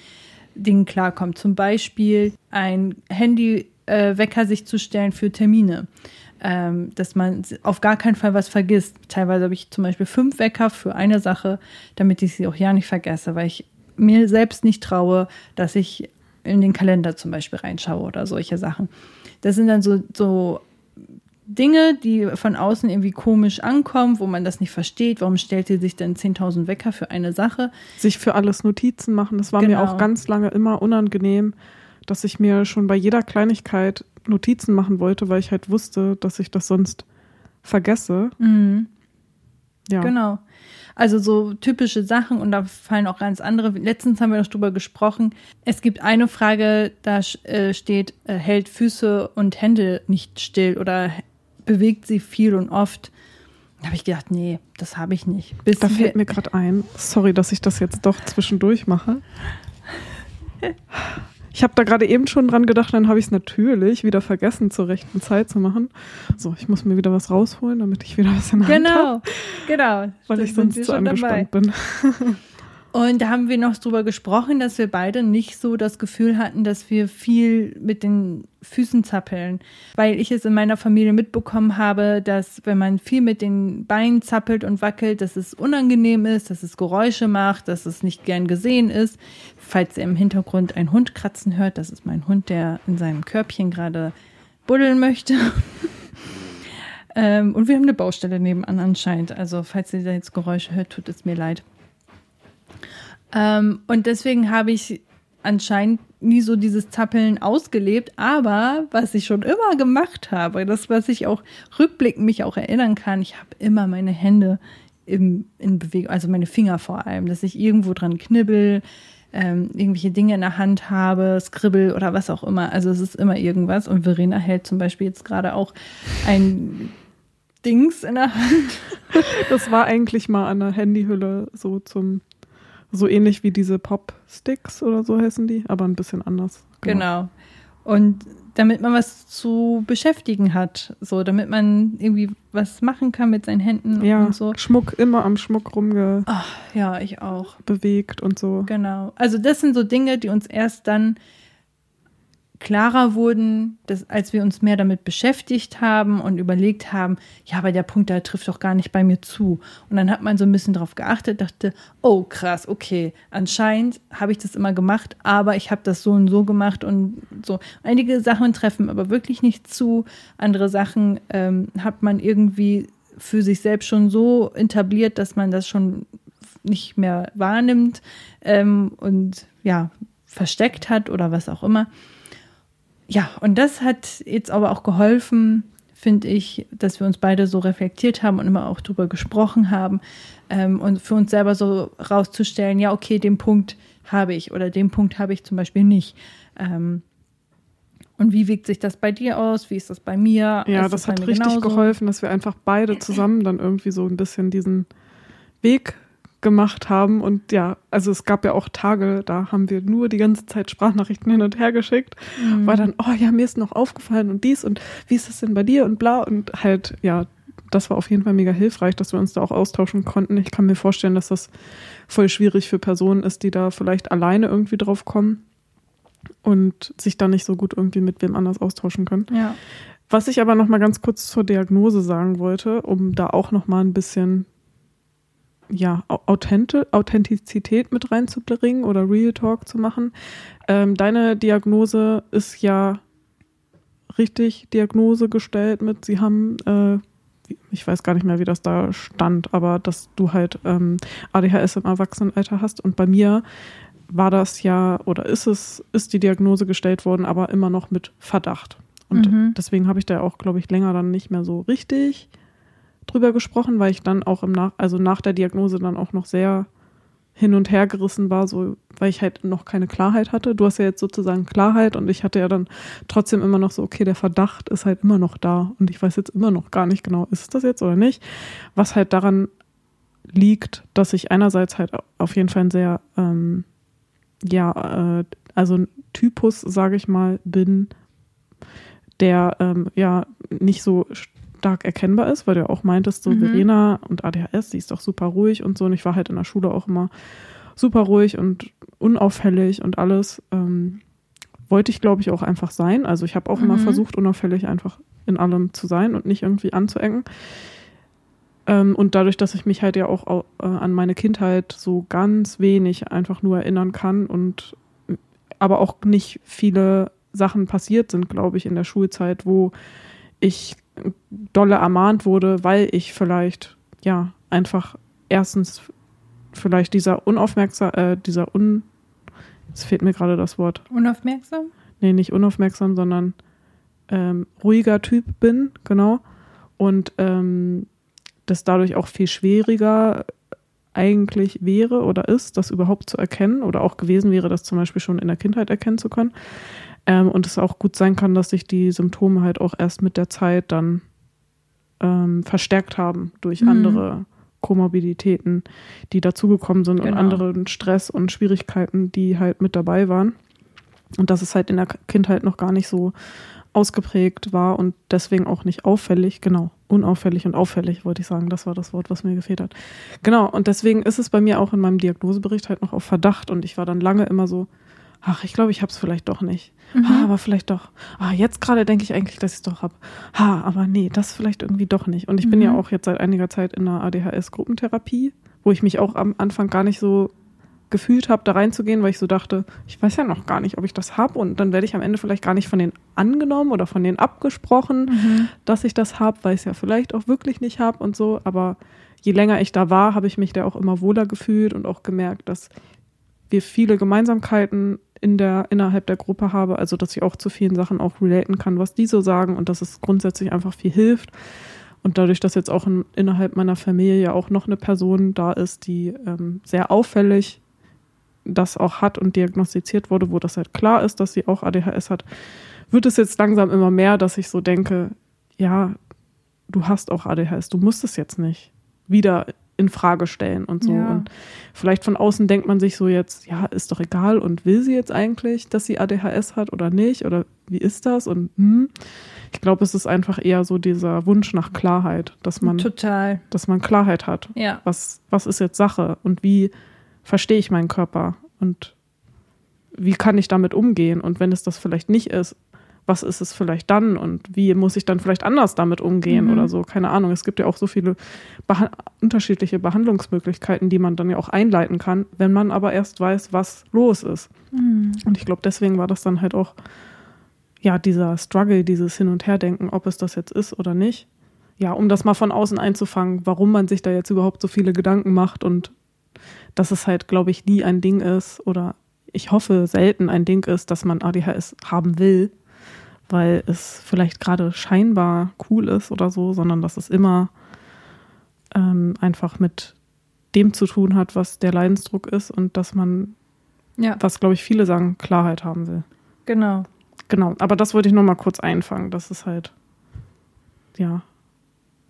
Dingen klarkommt. Zum Beispiel ein Handywecker äh, sich zu stellen für Termine. Ähm, dass man auf gar keinen Fall was vergisst. Teilweise habe ich zum Beispiel fünf Wecker für eine Sache, damit ich sie auch ja nicht vergesse, weil ich mir selbst nicht traue, dass ich in den Kalender zum Beispiel reinschaue oder solche Sachen. Das sind dann so, so Dinge, die von außen irgendwie komisch ankommen, wo man das nicht versteht. Warum stellt sie sich denn 10.000 Wecker für eine Sache? Sich für alles Notizen machen, das war genau. mir auch ganz lange immer unangenehm, dass ich mir schon bei jeder Kleinigkeit Notizen machen wollte, weil ich halt wusste, dass ich das sonst vergesse. Mhm. Ja. Genau. Also so typische Sachen und da fallen auch ganz andere. Letztens haben wir noch drüber gesprochen. Es gibt eine Frage, da äh, steht, äh, hält Füße und Hände nicht still oder bewegt sie viel und oft. Da habe ich gedacht, nee, das habe ich nicht. Bis da fällt mir gerade ein, sorry, dass ich das jetzt doch zwischendurch mache. Ich habe da gerade eben schon dran gedacht, dann habe ich es natürlich wieder vergessen, zur rechten Zeit zu machen. So, ich muss mir wieder was rausholen, damit ich wieder was in der Genau, Hand genau. Weil ich sonst zu angespannt dabei. bin. Und da haben wir noch drüber gesprochen, dass wir beide nicht so das Gefühl hatten, dass wir viel mit den Füßen zappeln. Weil ich es in meiner Familie mitbekommen habe, dass wenn man viel mit den Beinen zappelt und wackelt, dass es unangenehm ist, dass es Geräusche macht, dass es nicht gern gesehen ist. Falls ihr im Hintergrund einen Hund kratzen hört, das ist mein Hund, der in seinem Körbchen gerade buddeln möchte. ähm, und wir haben eine Baustelle nebenan anscheinend. Also falls ihr da jetzt Geräusche hört, tut es mir leid. Ähm, und deswegen habe ich anscheinend nie so dieses Zappeln ausgelebt, aber was ich schon immer gemacht habe, das, was ich auch rückblickend mich auch erinnern kann, ich habe immer meine Hände im, in Bewegung, also meine Finger vor allem, dass ich irgendwo dran knibbel, ähm, irgendwelche Dinge in der Hand habe, skribbel oder was auch immer. Also es ist immer irgendwas. Und Verena hält zum Beispiel jetzt gerade auch ein Dings in der Hand. Das war eigentlich mal der Handyhülle so zum so ähnlich wie diese Pop-Sticks oder so heißen die, aber ein bisschen anders. Genau. genau. Und damit man was zu beschäftigen hat, so damit man irgendwie was machen kann mit seinen Händen ja, und so. Schmuck immer am Schmuck rumge Ach, ja, ich auch bewegt und so. Genau. Also das sind so Dinge, die uns erst dann klarer wurden, dass, als wir uns mehr damit beschäftigt haben und überlegt haben, ja, aber der Punkt, der trifft doch gar nicht bei mir zu. Und dann hat man so ein bisschen darauf geachtet, dachte, oh krass, okay, anscheinend habe ich das immer gemacht, aber ich habe das so und so gemacht und so. Einige Sachen treffen aber wirklich nicht zu, andere Sachen ähm, hat man irgendwie für sich selbst schon so etabliert, dass man das schon nicht mehr wahrnimmt ähm, und ja, versteckt hat oder was auch immer ja, und das hat jetzt aber auch geholfen, finde ich, dass wir uns beide so reflektiert haben und immer auch drüber gesprochen haben ähm, und für uns selber so rauszustellen, ja, okay, den Punkt habe ich oder den Punkt habe ich zum Beispiel nicht. Ähm, und wie wirkt sich das bei dir aus? Wie ist das bei mir? Ja, ist das, das hat richtig genauso? geholfen, dass wir einfach beide zusammen dann irgendwie so ein bisschen diesen Weg gemacht haben. Und ja, also es gab ja auch Tage, da haben wir nur die ganze Zeit Sprachnachrichten hin und her geschickt, mhm. weil dann, oh ja, mir ist noch aufgefallen und dies und wie ist das denn bei dir und bla und halt, ja, das war auf jeden Fall mega hilfreich, dass wir uns da auch austauschen konnten. Ich kann mir vorstellen, dass das voll schwierig für Personen ist, die da vielleicht alleine irgendwie drauf kommen und sich da nicht so gut irgendwie mit wem anders austauschen können. Ja. Was ich aber noch mal ganz kurz zur Diagnose sagen wollte, um da auch noch mal ein bisschen ja, Authentizität mit reinzubringen oder Real Talk zu machen. Ähm, deine Diagnose ist ja richtig Diagnose gestellt mit, sie haben, äh, ich weiß gar nicht mehr, wie das da stand, aber dass du halt ähm, ADHS im Erwachsenenalter hast. Und bei mir war das ja, oder ist es, ist die Diagnose gestellt worden, aber immer noch mit Verdacht. Und mhm. deswegen habe ich da auch, glaube ich, länger dann nicht mehr so richtig drüber gesprochen, weil ich dann auch im Nach, also nach der Diagnose dann auch noch sehr hin und her gerissen war, so weil ich halt noch keine Klarheit hatte. Du hast ja jetzt sozusagen Klarheit und ich hatte ja dann trotzdem immer noch so, okay, der Verdacht ist halt immer noch da und ich weiß jetzt immer noch gar nicht genau, ist das jetzt oder nicht. Was halt daran liegt, dass ich einerseits halt auf jeden Fall ein sehr, ähm, ja, äh, also ein Typus, sage ich mal, bin, der ähm, ja nicht so stark erkennbar ist, weil du auch meintest, so Mhm. Verena und ADHS, die ist doch super ruhig und so. Und ich war halt in der Schule auch immer super ruhig und unauffällig und alles. Ähm, wollte ich, glaube ich, auch einfach sein. Also ich habe auch immer Mhm. versucht, unauffällig einfach in allem zu sein und nicht irgendwie anzuecken. Ähm, und dadurch, dass ich mich halt ja auch au- äh, an meine Kindheit so ganz wenig einfach nur erinnern kann und aber auch nicht viele Sachen passiert sind, glaube ich, in der Schulzeit, wo ich dolle ermahnt wurde, weil ich vielleicht, ja, einfach erstens vielleicht dieser unaufmerksam, äh, dieser un, jetzt fehlt mir gerade das Wort, Unaufmerksam? nee, nicht unaufmerksam, sondern ähm, ruhiger Typ bin, genau. Und ähm, das dadurch auch viel schwieriger eigentlich wäre oder ist, das überhaupt zu erkennen oder auch gewesen wäre, das zum Beispiel schon in der Kindheit erkennen zu können. Ähm, und es auch gut sein kann, dass sich die Symptome halt auch erst mit der Zeit dann ähm, verstärkt haben durch Mhm. andere Komorbiditäten, die dazugekommen sind und Genau. anderen Stress und Schwierigkeiten, die halt mit dabei waren. Und dass es halt in der Kindheit noch gar nicht so ausgeprägt war und deswegen auch nicht auffällig, genau, unauffällig und auffällig, wollte ich sagen, das war das Wort, was mir gefehlt hat. Genau, und deswegen ist es bei mir auch in meinem Diagnosebericht halt noch auf Verdacht und ich war dann lange immer so, ach, ich glaube, ich habe es vielleicht doch nicht. Mhm. Ha, aber vielleicht doch. Ah, jetzt gerade denke ich eigentlich, dass ich es doch habe. Ha, aber nee, das vielleicht irgendwie doch nicht. Und ich bin Mhm. ja auch jetzt seit einiger Zeit in einer ADHS-Gruppentherapie, wo ich mich auch am Anfang gar nicht so gefühlt habe, da reinzugehen, weil ich so dachte, ich weiß ja noch gar nicht, ob ich das habe und dann werde ich am Ende vielleicht gar nicht von denen angenommen oder von denen abgesprochen, Mhm. dass ich das habe, weil ich es ja vielleicht auch wirklich nicht habe und so. Aber je länger ich da war, habe ich mich da auch immer wohler gefühlt und auch gemerkt, dass wir viele Gemeinsamkeiten in der, innerhalb der Gruppe haben, also dass ich auch zu vielen Sachen auch relaten kann, was die so sagen und dass es grundsätzlich einfach viel hilft. Und dadurch, dass jetzt auch in, innerhalb meiner Familie ja auch noch eine Person da ist, die ähm, sehr auffällig das auch hat und diagnostiziert wurde, wo das halt klar ist, dass sie auch ADHS hat, wird es jetzt langsam immer mehr, dass ich so denke, ja, du hast auch ADHS, du musst es jetzt nicht wieder in Frage stellen und so. Ja. Und vielleicht von außen denkt man sich so jetzt, ja, ist doch egal und will sie jetzt eigentlich, dass sie ADHS hat oder nicht oder wie ist das und hm. Ich glaube, es ist einfach eher so dieser Wunsch nach Klarheit, dass man, Total. dass man Klarheit hat. Ja. Was, was ist jetzt Sache und wie verstehe ich meinen Körper und wie kann ich damit umgehen? Und wenn es das vielleicht nicht ist, was ist es vielleicht dann und wie muss ich dann vielleicht anders damit umgehen Mhm. oder so? Keine Ahnung. Es gibt ja auch so viele beha unterschiedliche Behandlungsmöglichkeiten, die man dann ja auch einleiten kann, wenn man aber erst weiß, was los ist. Mhm. Und ich glaube, deswegen war das dann halt auch, ja, dieser Struggle, dieses Hin- und Herdenken, ob es das jetzt ist oder nicht. Ja, um das mal von außen einzufangen, warum man sich da jetzt überhaupt so viele Gedanken macht und dass es halt, glaube ich, nie ein Ding ist oder ich hoffe selten ein Ding ist, dass man ADHS haben will, weil es vielleicht gerade scheinbar cool ist oder so, sondern dass es immer ähm, einfach mit dem zu tun hat, was der Leidensdruck ist und dass man Ja, was glaube ich viele sagen, Klarheit haben will. genau. Genau, aber das wollte ich noch mal kurz einfangen, dass es halt, ja,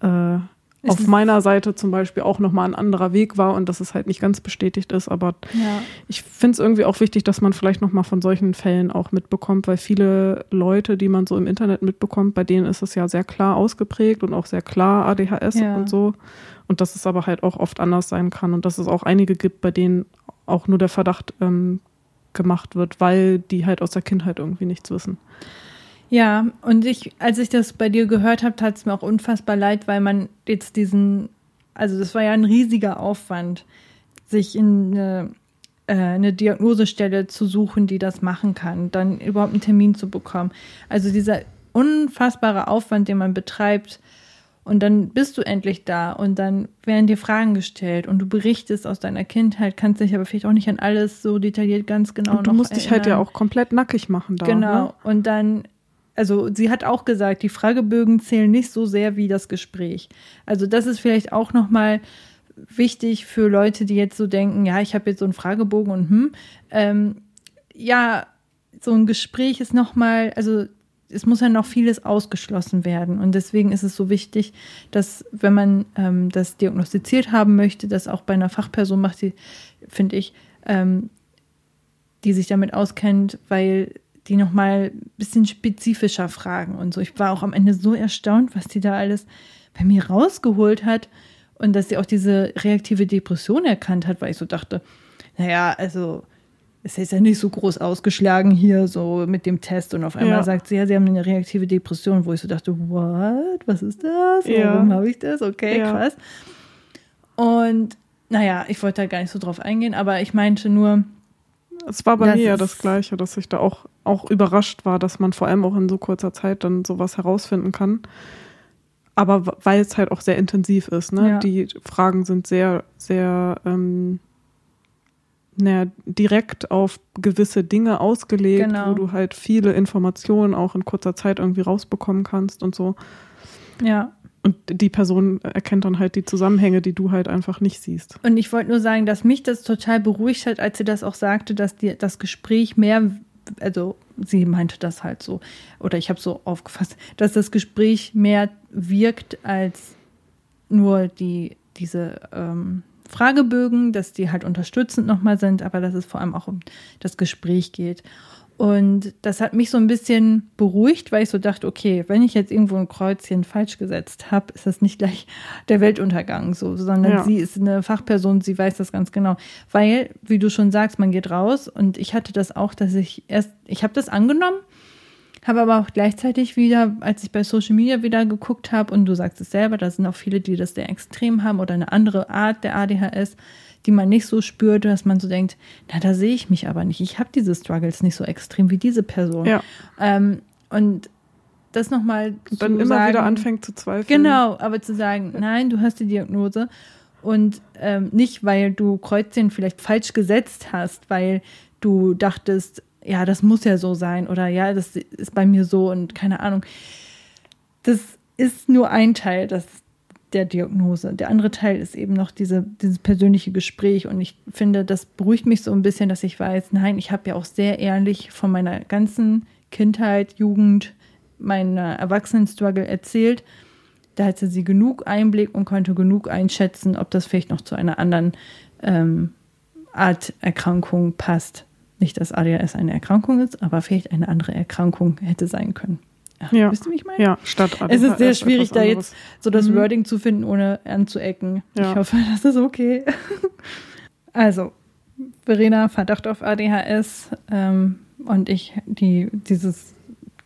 äh, Es auf ist- meiner Seite zum Beispiel auch noch mal ein anderer Weg war und dass es halt nicht ganz bestätigt ist, aber Ja. ich finde es irgendwie auch wichtig, dass man vielleicht noch mal von solchen Fällen auch mitbekommt, weil viele Leute, die man so im Internet mitbekommt, bei denen ist es ja sehr klar ausgeprägt und auch sehr klar ADHS Ja. und so und dass es aber halt auch oft anders sein kann und dass es auch einige gibt, bei denen auch nur der Verdacht ähm, gemacht wird, weil die halt aus der Kindheit irgendwie nichts wissen. Ja, und ich, als ich das bei dir gehört habe, tat es mir auch unfassbar leid, weil man jetzt diesen, also das war ja ein riesiger Aufwand, sich in eine, äh, eine Diagnosestelle zu suchen, die das machen kann, dann überhaupt einen Termin zu bekommen. Also dieser unfassbare Aufwand, den man betreibt, und dann bist du endlich da und dann werden dir Fragen gestellt und du berichtest aus deiner Kindheit, kannst dich aber vielleicht auch nicht an alles so detailliert ganz genau und du noch musst dich halt ja erinnern. auch komplett nackig machen da. Genau. Ne? Und dann, also sie hat auch gesagt, die Fragebögen zählen nicht so sehr wie das Gespräch. Also das ist vielleicht auch nochmal wichtig für Leute, die jetzt so denken, ja, ich habe jetzt so einen Fragebogen und hm. Ähm, ja, so ein Gespräch ist nochmal, also es muss ja noch vieles ausgeschlossen werden. Und deswegen ist es so wichtig, dass, wenn man ähm, das diagnostiziert haben möchte, das auch bei einer Fachperson macht, die, finde ich, ähm, die sich damit auskennt, weil die nochmal ein bisschen spezifischer fragen und so. Ich war auch am Ende so erstaunt, was die da alles bei mir rausgeholt hat und dass sie auch diese reaktive Depression erkannt hat, weil ich so dachte, naja, also es ist ja nicht so groß ausgeschlagen hier, so mit dem Test. Und auf einmal ja. sagt sie, ja, sie haben eine reaktive Depression, wo ich so dachte, what? Was ist das? Warum ja. habe ich das? Okay, ja. krass. Und naja, ich wollte da gar nicht so drauf eingehen, aber ich meinte nur. Es war bei mir ja das Gleiche, dass ich da auch, auch überrascht war, dass man vor allem auch in so kurzer Zeit dann sowas herausfinden kann. Aber weil es halt auch sehr intensiv ist, ne? Die Fragen sind sehr, sehr ähm, naja, direkt auf gewisse Dinge ausgelegt, genau. wo du halt viele Informationen auch in kurzer Zeit irgendwie rausbekommen kannst und so. Ja. Und die Person erkennt dann halt die Zusammenhänge, die du halt einfach nicht siehst. Und ich wollte nur sagen, dass mich das total beruhigt hat, als sie das auch sagte, dass die, das Gespräch mehr, also sie meinte das halt so, oder ich habe so aufgefasst, dass das Gespräch mehr wirkt als nur die, diese ähm, Fragebögen, dass die halt unterstützend nochmal sind, aber dass es vor allem auch um das Gespräch geht. Und das hat mich so ein bisschen beruhigt, weil ich so dachte, okay, wenn ich jetzt irgendwo ein Kreuzchen falsch gesetzt habe, ist das nicht gleich der Weltuntergang so, sondern ja. sie ist eine Fachperson, sie weiß das ganz genau. Weil, wie du schon sagst, man geht raus und ich hatte das auch, dass ich erst, ich habe das angenommen habe aber auch gleichzeitig wieder, als ich bei Social Media wieder geguckt habe, und du sagst es selber, da sind auch viele, die das sehr extrem haben oder eine andere Art der ADHS, die man nicht so spürt, dass man so denkt, na, da sehe ich mich aber nicht. Ich habe diese Struggles nicht so extrem wie diese Person. Ja. Ähm, und das nochmal. Dann immer sagen, wieder anfängt zu zweifeln. Genau, aber zu sagen, nein, du hast die Diagnose. Und ähm, nicht, weil du Kreuzchen vielleicht falsch gesetzt hast, weil du dachtest, ja, das muss ja so sein oder ja, das ist bei mir so und keine Ahnung. Das ist nur ein Teil das, der Diagnose. Der andere Teil ist eben noch diese, dieses persönliche Gespräch und ich finde, das beruhigt mich so ein bisschen, dass ich weiß, nein, ich habe ja auch sehr ehrlich von meiner ganzen Kindheit, Jugend, meiner Erwachsenen-Struggle erzählt. Da hatte sie genug Einblick und konnte genug einschätzen, ob das vielleicht noch zu einer anderen ähm, Art Erkrankung passt. Nicht, dass ADHS eine Erkrankung ist, aber vielleicht eine andere Erkrankung hätte sein können. Ja. Wisst ihr, wie ich meine? Ja, statt ADHS. Es ist sehr schwierig, da jetzt so das mhm. Wording zu finden, ohne anzuecken. Ja. Ich hoffe, das ist okay. also, Verena, Verdacht auf ADHS ähm, und ich, die dieses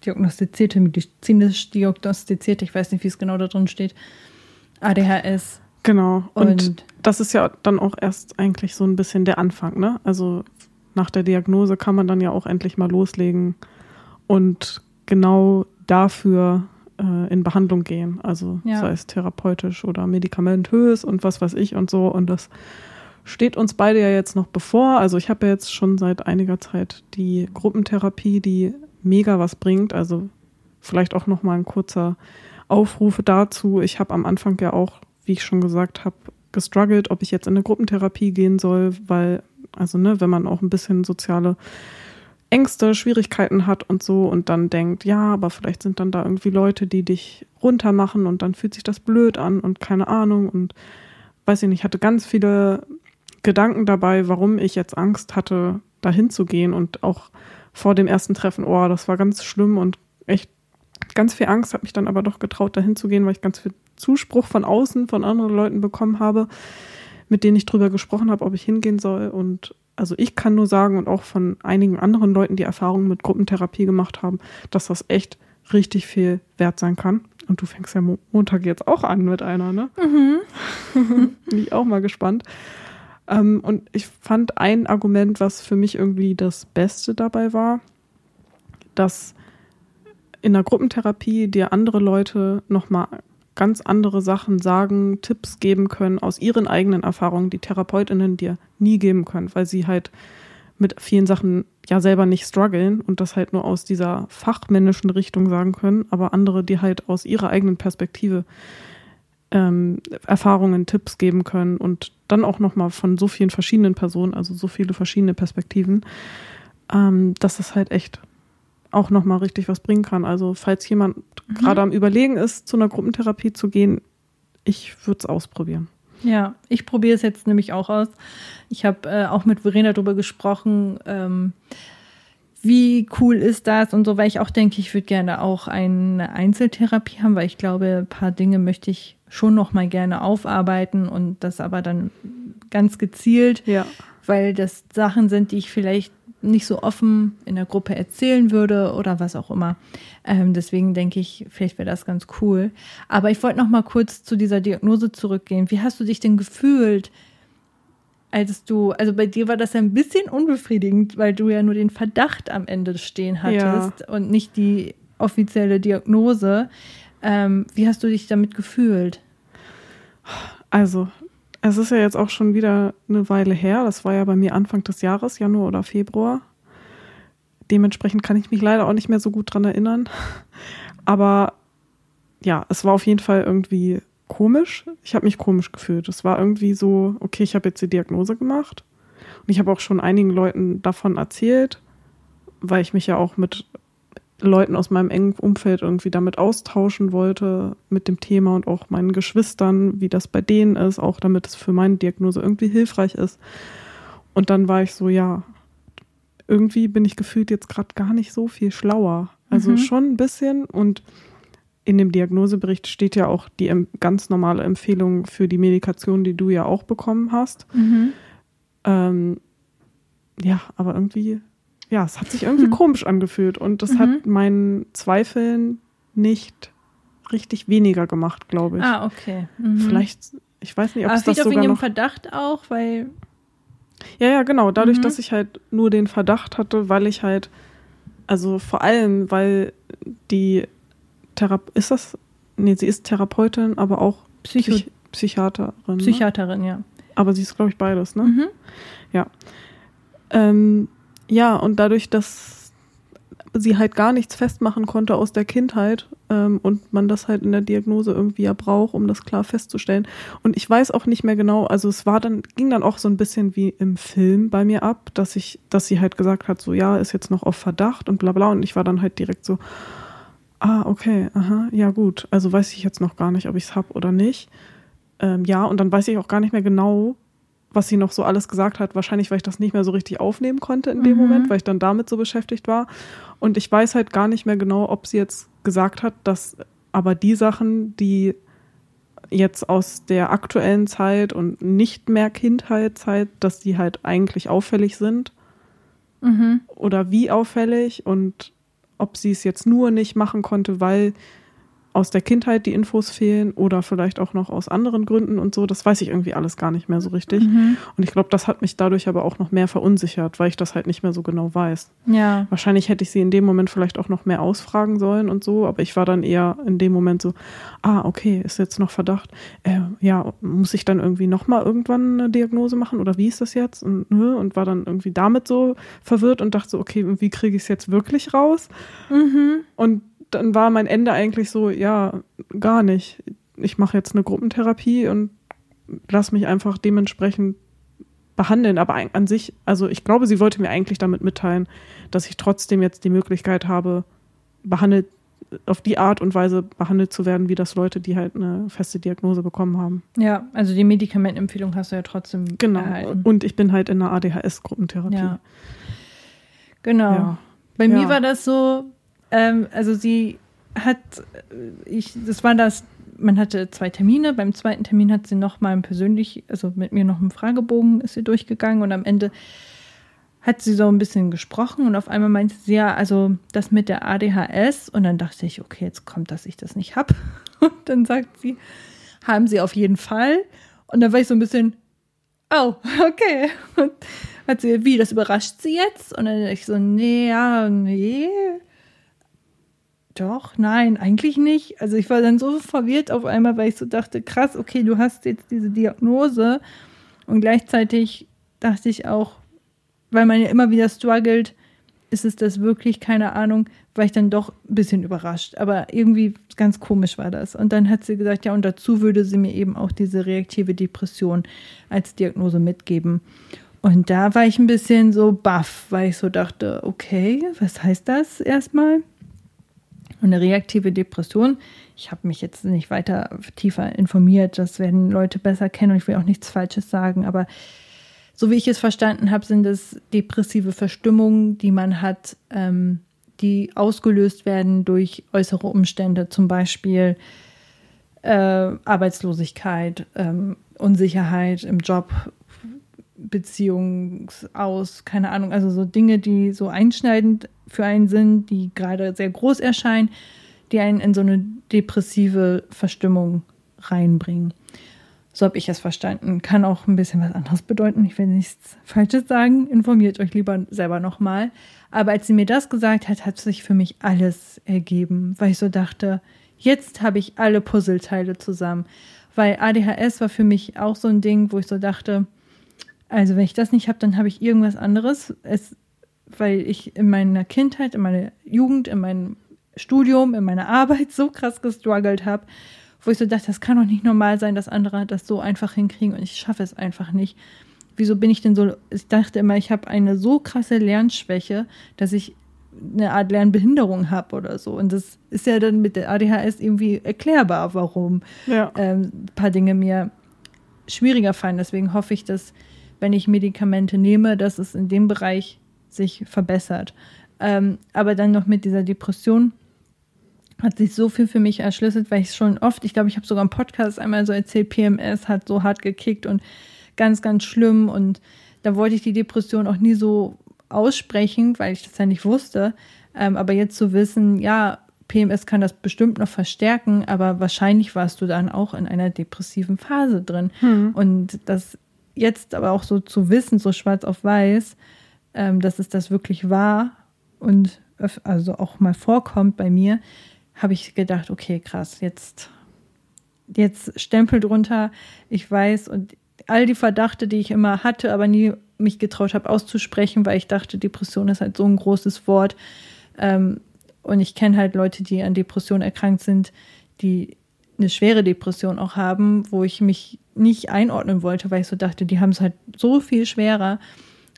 diagnostizierte, medizinisch diagnostizierte, ich weiß nicht, wie es genau da drin steht, ADHS. Genau. Und, und das ist ja dann auch erst eigentlich so ein bisschen der Anfang, ne? Also nach der Diagnose kann man dann ja auch endlich mal loslegen und genau dafür äh, in Behandlung gehen. Also ja. sei es therapeutisch oder medikamentös und was weiß ich und so. Und das steht uns beide ja jetzt noch bevor. Also ich habe ja jetzt schon seit einiger Zeit die Gruppentherapie, die mega was bringt. Also vielleicht auch noch mal ein kurzer Aufruf dazu. Ich habe am Anfang ja auch, wie ich schon gesagt habe, gestruggelt, ob ich jetzt in eine Gruppentherapie gehen soll, weil also, ne, wenn man auch ein bisschen soziale Ängste, Schwierigkeiten hat und so und dann denkt, ja, aber vielleicht sind dann da irgendwie Leute, die dich runtermachen und dann fühlt sich das blöd an und keine Ahnung und weiß ich nicht, hatte ganz viele Gedanken dabei, warum ich jetzt Angst hatte, dahin zu gehen und auch vor dem ersten Treffen, oh, das war ganz schlimm und echt ganz viel Angst, habe mich dann aber doch getraut, dahin zu gehen, weil ich ganz viel Zuspruch von außen, von anderen Leuten bekommen habe mit denen ich drüber gesprochen habe, ob ich hingehen soll. Und also ich kann nur sagen und auch von einigen anderen Leuten, die Erfahrungen mit Gruppentherapie gemacht haben, dass das echt richtig viel wert sein kann. Und du fängst ja Montag jetzt auch an mit einer, ne? Mhm. Bin ich auch mal gespannt. Ähm, und ich fand ein Argument, was für mich irgendwie das Beste dabei war, dass in der Gruppentherapie dir andere Leute nochmal ganz andere Sachen sagen, Tipps geben können aus ihren eigenen Erfahrungen, die Therapeutinnen dir nie geben können, weil sie halt mit vielen Sachen ja selber nicht strugglen und das halt nur aus dieser fachmännischen Richtung sagen können, aber andere, die halt aus ihrer eigenen Perspektive ähm, Erfahrungen, Tipps geben können und dann auch nochmal von so vielen verschiedenen Personen, also so viele verschiedene Perspektiven, ähm, das halt echt auch nochmal richtig was bringen kann. Also falls jemand mhm. gerade am Überlegen ist, zu einer Gruppentherapie zu gehen, ich würde es ausprobieren. Ja, ich probiere es jetzt nämlich auch aus. Ich habe äh, auch mit Verena darüber gesprochen, ähm, wie cool ist das und so, weil ich auch denke, ich würde gerne auch eine Einzeltherapie haben, weil ich glaube, ein paar Dinge möchte ich schon noch mal gerne aufarbeiten und das aber dann ganz gezielt, Ja. weil das Sachen sind, die ich vielleicht nicht so offen in der Gruppe erzählen würde oder was auch immer. Ähm, deswegen denke ich, vielleicht wäre das ganz cool. Aber ich wollte noch mal kurz zu dieser Diagnose zurückgehen. Wie hast du dich denn gefühlt, als du, also bei dir war das ja ein bisschen unbefriedigend, weil du ja nur den Verdacht am Ende stehen hattest und nicht die offizielle Diagnose. Ähm, wie hast du dich damit gefühlt? Also, es ist ja jetzt auch schon wieder eine Weile her. Das war ja bei mir Anfang des Jahres, Januar oder Februar. Dementsprechend kann ich mich leider auch nicht mehr so gut dran erinnern. Aber ja, es war auf jeden Fall irgendwie komisch. Ich habe mich komisch gefühlt. Es war irgendwie so, okay, ich habe jetzt die Diagnose gemacht. Und ich habe auch schon einigen Leuten davon erzählt, weil ich mich ja auch mit Leuten aus meinem engen Umfeld irgendwie damit austauschen wollte mit dem Thema und auch meinen Geschwistern, wie das bei denen ist, auch damit es für meine Diagnose irgendwie hilfreich ist. Und dann war ich so, ja, irgendwie bin ich gefühlt jetzt gerade gar nicht so viel schlauer. Also Mhm. schon ein bisschen und in dem Diagnosebericht steht ja auch die ganz normale Empfehlung für die Medikation, die du ja auch bekommen hast. Ähm, ja, aber irgendwie, ja, es hat sich irgendwie Mhm. komisch angefühlt und das Mhm. hat meinen Zweifeln nicht richtig weniger gemacht, glaube ich. Ah, okay. Mhm. Vielleicht, ich weiß nicht, ob Aber es das sogar dem noch. Verdacht auch, weil. Ja, ja, genau. Dadurch, Mhm. dass ich halt nur den Verdacht hatte, weil ich halt, also vor allem, weil die Therape ist das? Nee, sie ist Therapeutin, aber auch Psycho Psych Psychiaterin. Ne? Psychiaterin, ja. Aber sie ist, glaube ich, beides, ne? Mhm. Ähm, ja, und dadurch, dass sie halt gar nichts festmachen konnte aus der Kindheit ähm, und man das halt in der Diagnose irgendwie ja braucht, um das klar festzustellen. Und ich weiß auch nicht mehr genau, also es war dann, ging dann auch so ein bisschen wie im Film bei mir ab, dass ich, dass sie halt gesagt hat, so ja, ist jetzt noch auf Verdacht und bla bla. Und ich war dann halt direkt so, ah, okay, aha, ja gut. Also weiß ich jetzt noch gar nicht, ob ich es hab oder nicht. Ähm, ja, und dann weiß ich auch gar nicht mehr genau, was sie noch so alles gesagt hat. Wahrscheinlich, weil ich das nicht mehr so richtig aufnehmen konnte in dem Mhm. Moment, weil ich dann damit so beschäftigt war. Und ich weiß halt gar nicht mehr genau, ob sie jetzt gesagt hat, dass aber die Sachen, die jetzt aus der aktuellen Zeit und nicht mehr Kindheitszeit, dass die halt eigentlich auffällig sind Mhm. oder wie auffällig und ob sie es jetzt nur nicht machen konnte, weil aus der Kindheit die Infos fehlen oder vielleicht auch noch aus anderen Gründen und so. Das weiß ich irgendwie alles gar nicht mehr so richtig. Mhm. Und ich glaube, das hat mich dadurch aber auch noch mehr verunsichert, weil ich das halt nicht mehr so genau weiß. Ja. Wahrscheinlich hätte ich sie in dem Moment vielleicht auch noch mehr ausfragen sollen und so, aber ich war dann eher in dem Moment so, ah, okay, ist jetzt noch Verdacht. Äh, ja, muss ich dann irgendwie nochmal irgendwann eine Diagnose machen oder wie ist das jetzt? Und, ne, und war dann irgendwie damit so verwirrt und dachte so, okay, wie kriege ich es jetzt wirklich raus? Mhm. Und dann war mein Ende eigentlich so, ja, gar nicht. Ich mache jetzt eine Gruppentherapie und lass mich einfach dementsprechend behandeln. Aber an sich, also ich glaube, sie wollte mir eigentlich damit mitteilen, dass ich trotzdem jetzt die Möglichkeit habe, behandelt, auf die Art und Weise behandelt zu werden, wie das Leute, die halt eine feste Diagnose bekommen haben. Ja, also die Medikamentenempfehlung hast du ja trotzdem Genau. erhalten. Und ich bin halt in einer ADHS-Gruppentherapie. Ja. Genau. Ja. Bei mir Ja. war das so, ähm, also sie hat, äh, ich, das war das, man hatte zwei Termine. Beim zweiten Termin hat sie noch mal persönlich, also mit mir noch einen Fragebogen ist sie durchgegangen und am Ende hat sie so ein bisschen gesprochen und auf einmal meinte sie ja, also das mit der ADHS und dann dachte ich, okay, jetzt kommt, dass ich das nicht hab. Und dann sagt sie, haben sie auf jeden Fall. Und dann war ich so ein bisschen, oh, okay. Und hat sie, wie, das überrascht sie jetzt? Und dann dachte ich so, nee, ja, nee. Doch, nein, eigentlich nicht. Also ich war dann so verwirrt auf einmal, weil ich so dachte, krass, okay, du hast jetzt diese Diagnose. Und gleichzeitig dachte ich auch, weil man ja immer wieder struggelt, ist es das wirklich, keine Ahnung, war ich dann doch ein bisschen überrascht. Aber irgendwie ganz komisch war das. Und dann hat sie gesagt, ja, und dazu würde sie mir eben auch diese reaktive Depression als Diagnose mitgeben. Und da war ich ein bisschen so baff, weil ich so dachte, okay, was heißt das erstmal? Und eine reaktive Depression, ich habe mich jetzt nicht weiter tiefer informiert, das werden Leute besser kennen und ich will auch nichts Falsches sagen, aber so wie ich es verstanden habe, sind es depressive Verstimmungen, die man hat, ähm, die ausgelöst werden durch äußere Umstände, zum Beispiel äh, Arbeitslosigkeit, ähm, Unsicherheit im Job, Beziehungsaus, keine Ahnung, also so Dinge, die so einschneidend für einen sind, die gerade sehr groß erscheinen, die einen in so eine depressive Verstimmung reinbringen. So habe ich es verstanden. Kann auch ein bisschen was anderes bedeuten. Ich will nichts Falsches sagen. Informiert euch lieber selber nochmal. Aber als sie mir das gesagt hat, hat sich für mich alles ergeben, weil ich so dachte, jetzt habe ich alle Puzzleteile zusammen. Weil ADHS war für mich auch so ein Ding, wo ich so dachte, also wenn ich das nicht habe, dann habe ich irgendwas anderes. Es, weil ich in meiner Kindheit, in meiner Jugend, in meinem Studium, in meiner Arbeit so krass gestruggelt habe wo ich so dachte, das kann doch nicht normal sein, dass andere das so einfach hinkriegen und ich schaffe es einfach nicht. Wieso bin ich denn so? Ich dachte immer, ich habe eine so krasse Lernschwäche, dass ich eine Art Lernbehinderung habe oder so. Und das ist ja dann mit der ADHS irgendwie erklärbar, warum ja. ähm, ein paar Dinge mir schwieriger fallen. Deswegen hoffe ich, dass, wenn ich Medikamente nehme, dass es in dem Bereich sich verbessert. Ähm, aber dann noch mit dieser Depression hat sich so viel für mich erschlüsselt, weil ich schon oft, ich glaube, ich habe sogar im Podcast einmal so erzählt, PMS hat so hart gekickt und ganz, ganz schlimm. Und da wollte ich die Depression auch nie so aussprechen, weil ich das ja nicht wusste. Ähm, aber jetzt zu wissen, ja, PMS kann das bestimmt noch verstärken, aber wahrscheinlich warst du dann auch in einer depressiven Phase drin. Hm. Und das jetzt aber auch so zu wissen, so schwarz auf weiß, ähm, dass es das wirklich war und also auch mal vorkommt bei mir, habe ich gedacht, okay, krass, jetzt, jetzt Stempel drunter. Ich weiß und all die Verdachte, die ich immer hatte, aber nie mich getraut habe auszusprechen, weil ich dachte, Depression ist halt so ein großes Wort. Ähm, und ich kenne halt Leute, die an Depression erkrankt sind, die eine schwere Depression auch haben, wo ich mich nicht einordnen wollte, weil ich so dachte, die haben es halt so viel schwerer.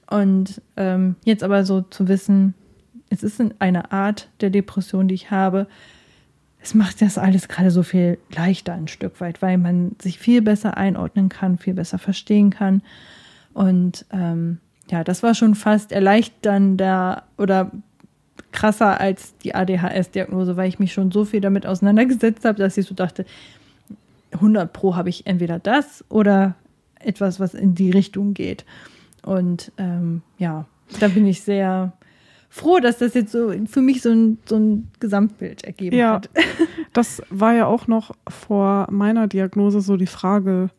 Und ähm, jetzt aber so zu wissen, es ist eine Art der Depression, die ich habe, es macht das alles gerade so viel leichter ein Stück weit, weil man sich viel besser einordnen kann, viel besser verstehen kann. Und ähm, ja, das war schon fast erleichternder oder krasser als die ADHS-Diagnose, weil ich mich schon so viel damit auseinandergesetzt habe, dass ich so dachte, 100 Pro habe ich entweder das oder etwas, was in die Richtung geht. Und ähm, ja, da bin ich sehr froh, dass das jetzt so für mich so ein, so ein Gesamtbild ergeben ja, hat. Das war ja auch noch vor meiner Diagnose so die Frage,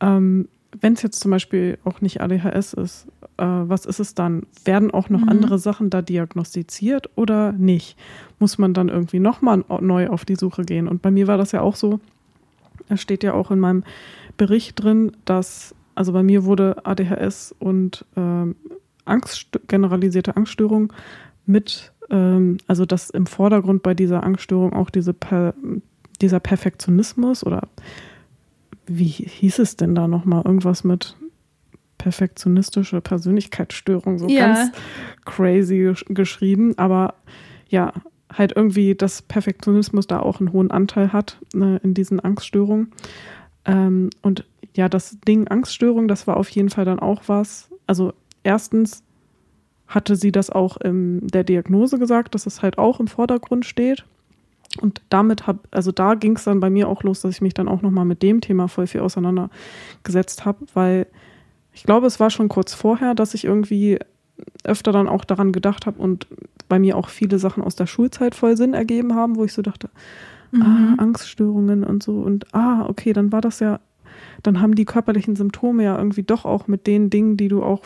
ähm, wenn es jetzt zum Beispiel auch nicht ADHS ist, äh, was ist es dann? Werden auch noch mhm. andere Sachen da diagnostiziert oder nicht? Muss man dann irgendwie nochmal neu auf die Suche gehen? Und bei mir war das ja auch so, es steht ja auch in meinem Bericht drin, dass, also bei mir wurde ADHS und ähm, Angst, generalisierte Angststörung mit, ähm, also dass im Vordergrund bei dieser Angststörung auch diese per, dieser Perfektionismus oder wie hieß es denn da nochmal? Irgendwas mit perfektionistische Persönlichkeitsstörung, so ja. ganz crazy geschrieben, aber ja, halt irgendwie, dass Perfektionismus da auch einen hohen Anteil hat ne, in diesen Angststörungen. Ähm, und ja, das Ding Angststörung, das war auf jeden Fall dann auch was. Also erstens hatte sie das auch in der Diagnose gesagt, dass es halt auch im Vordergrund steht. Und damit habe, also da ging es dann bei mir auch los, dass ich mich dann auch nochmal mit dem Thema voll viel auseinandergesetzt habe, weil ich glaube, es war schon kurz vorher, dass ich irgendwie öfter dann auch daran gedacht habe und bei mir auch viele Sachen aus der Schulzeit voll Sinn ergeben haben, wo ich so dachte, mhm. ah, Angststörungen und so und ah, okay, dann war das ja, dann haben die körperlichen Symptome ja irgendwie doch auch mit den Dingen, die du auch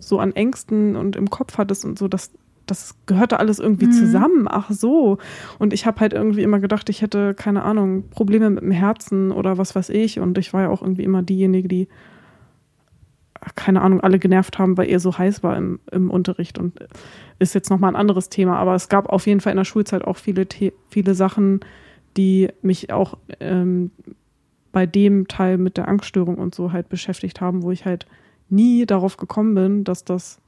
so an Ängsten und im Kopf hattest und so, das, das gehörte alles irgendwie mhm. zusammen. Ach so. Und ich habe halt irgendwie immer gedacht, ich hätte, keine Ahnung, Probleme mit dem Herzen oder was weiß ich. Und ich war ja auch irgendwie immer diejenige, die, keine Ahnung, alle genervt haben, weil ihr so heiß war im, im Unterricht. Und ist jetzt nochmal ein anderes Thema. Aber es gab auf jeden Fall in der Schulzeit auch viele, viele Sachen, die mich auch ähm, bei dem Teil mit der Angststörung und so halt beschäftigt haben, wo ich halt nie darauf gekommen bin, dass das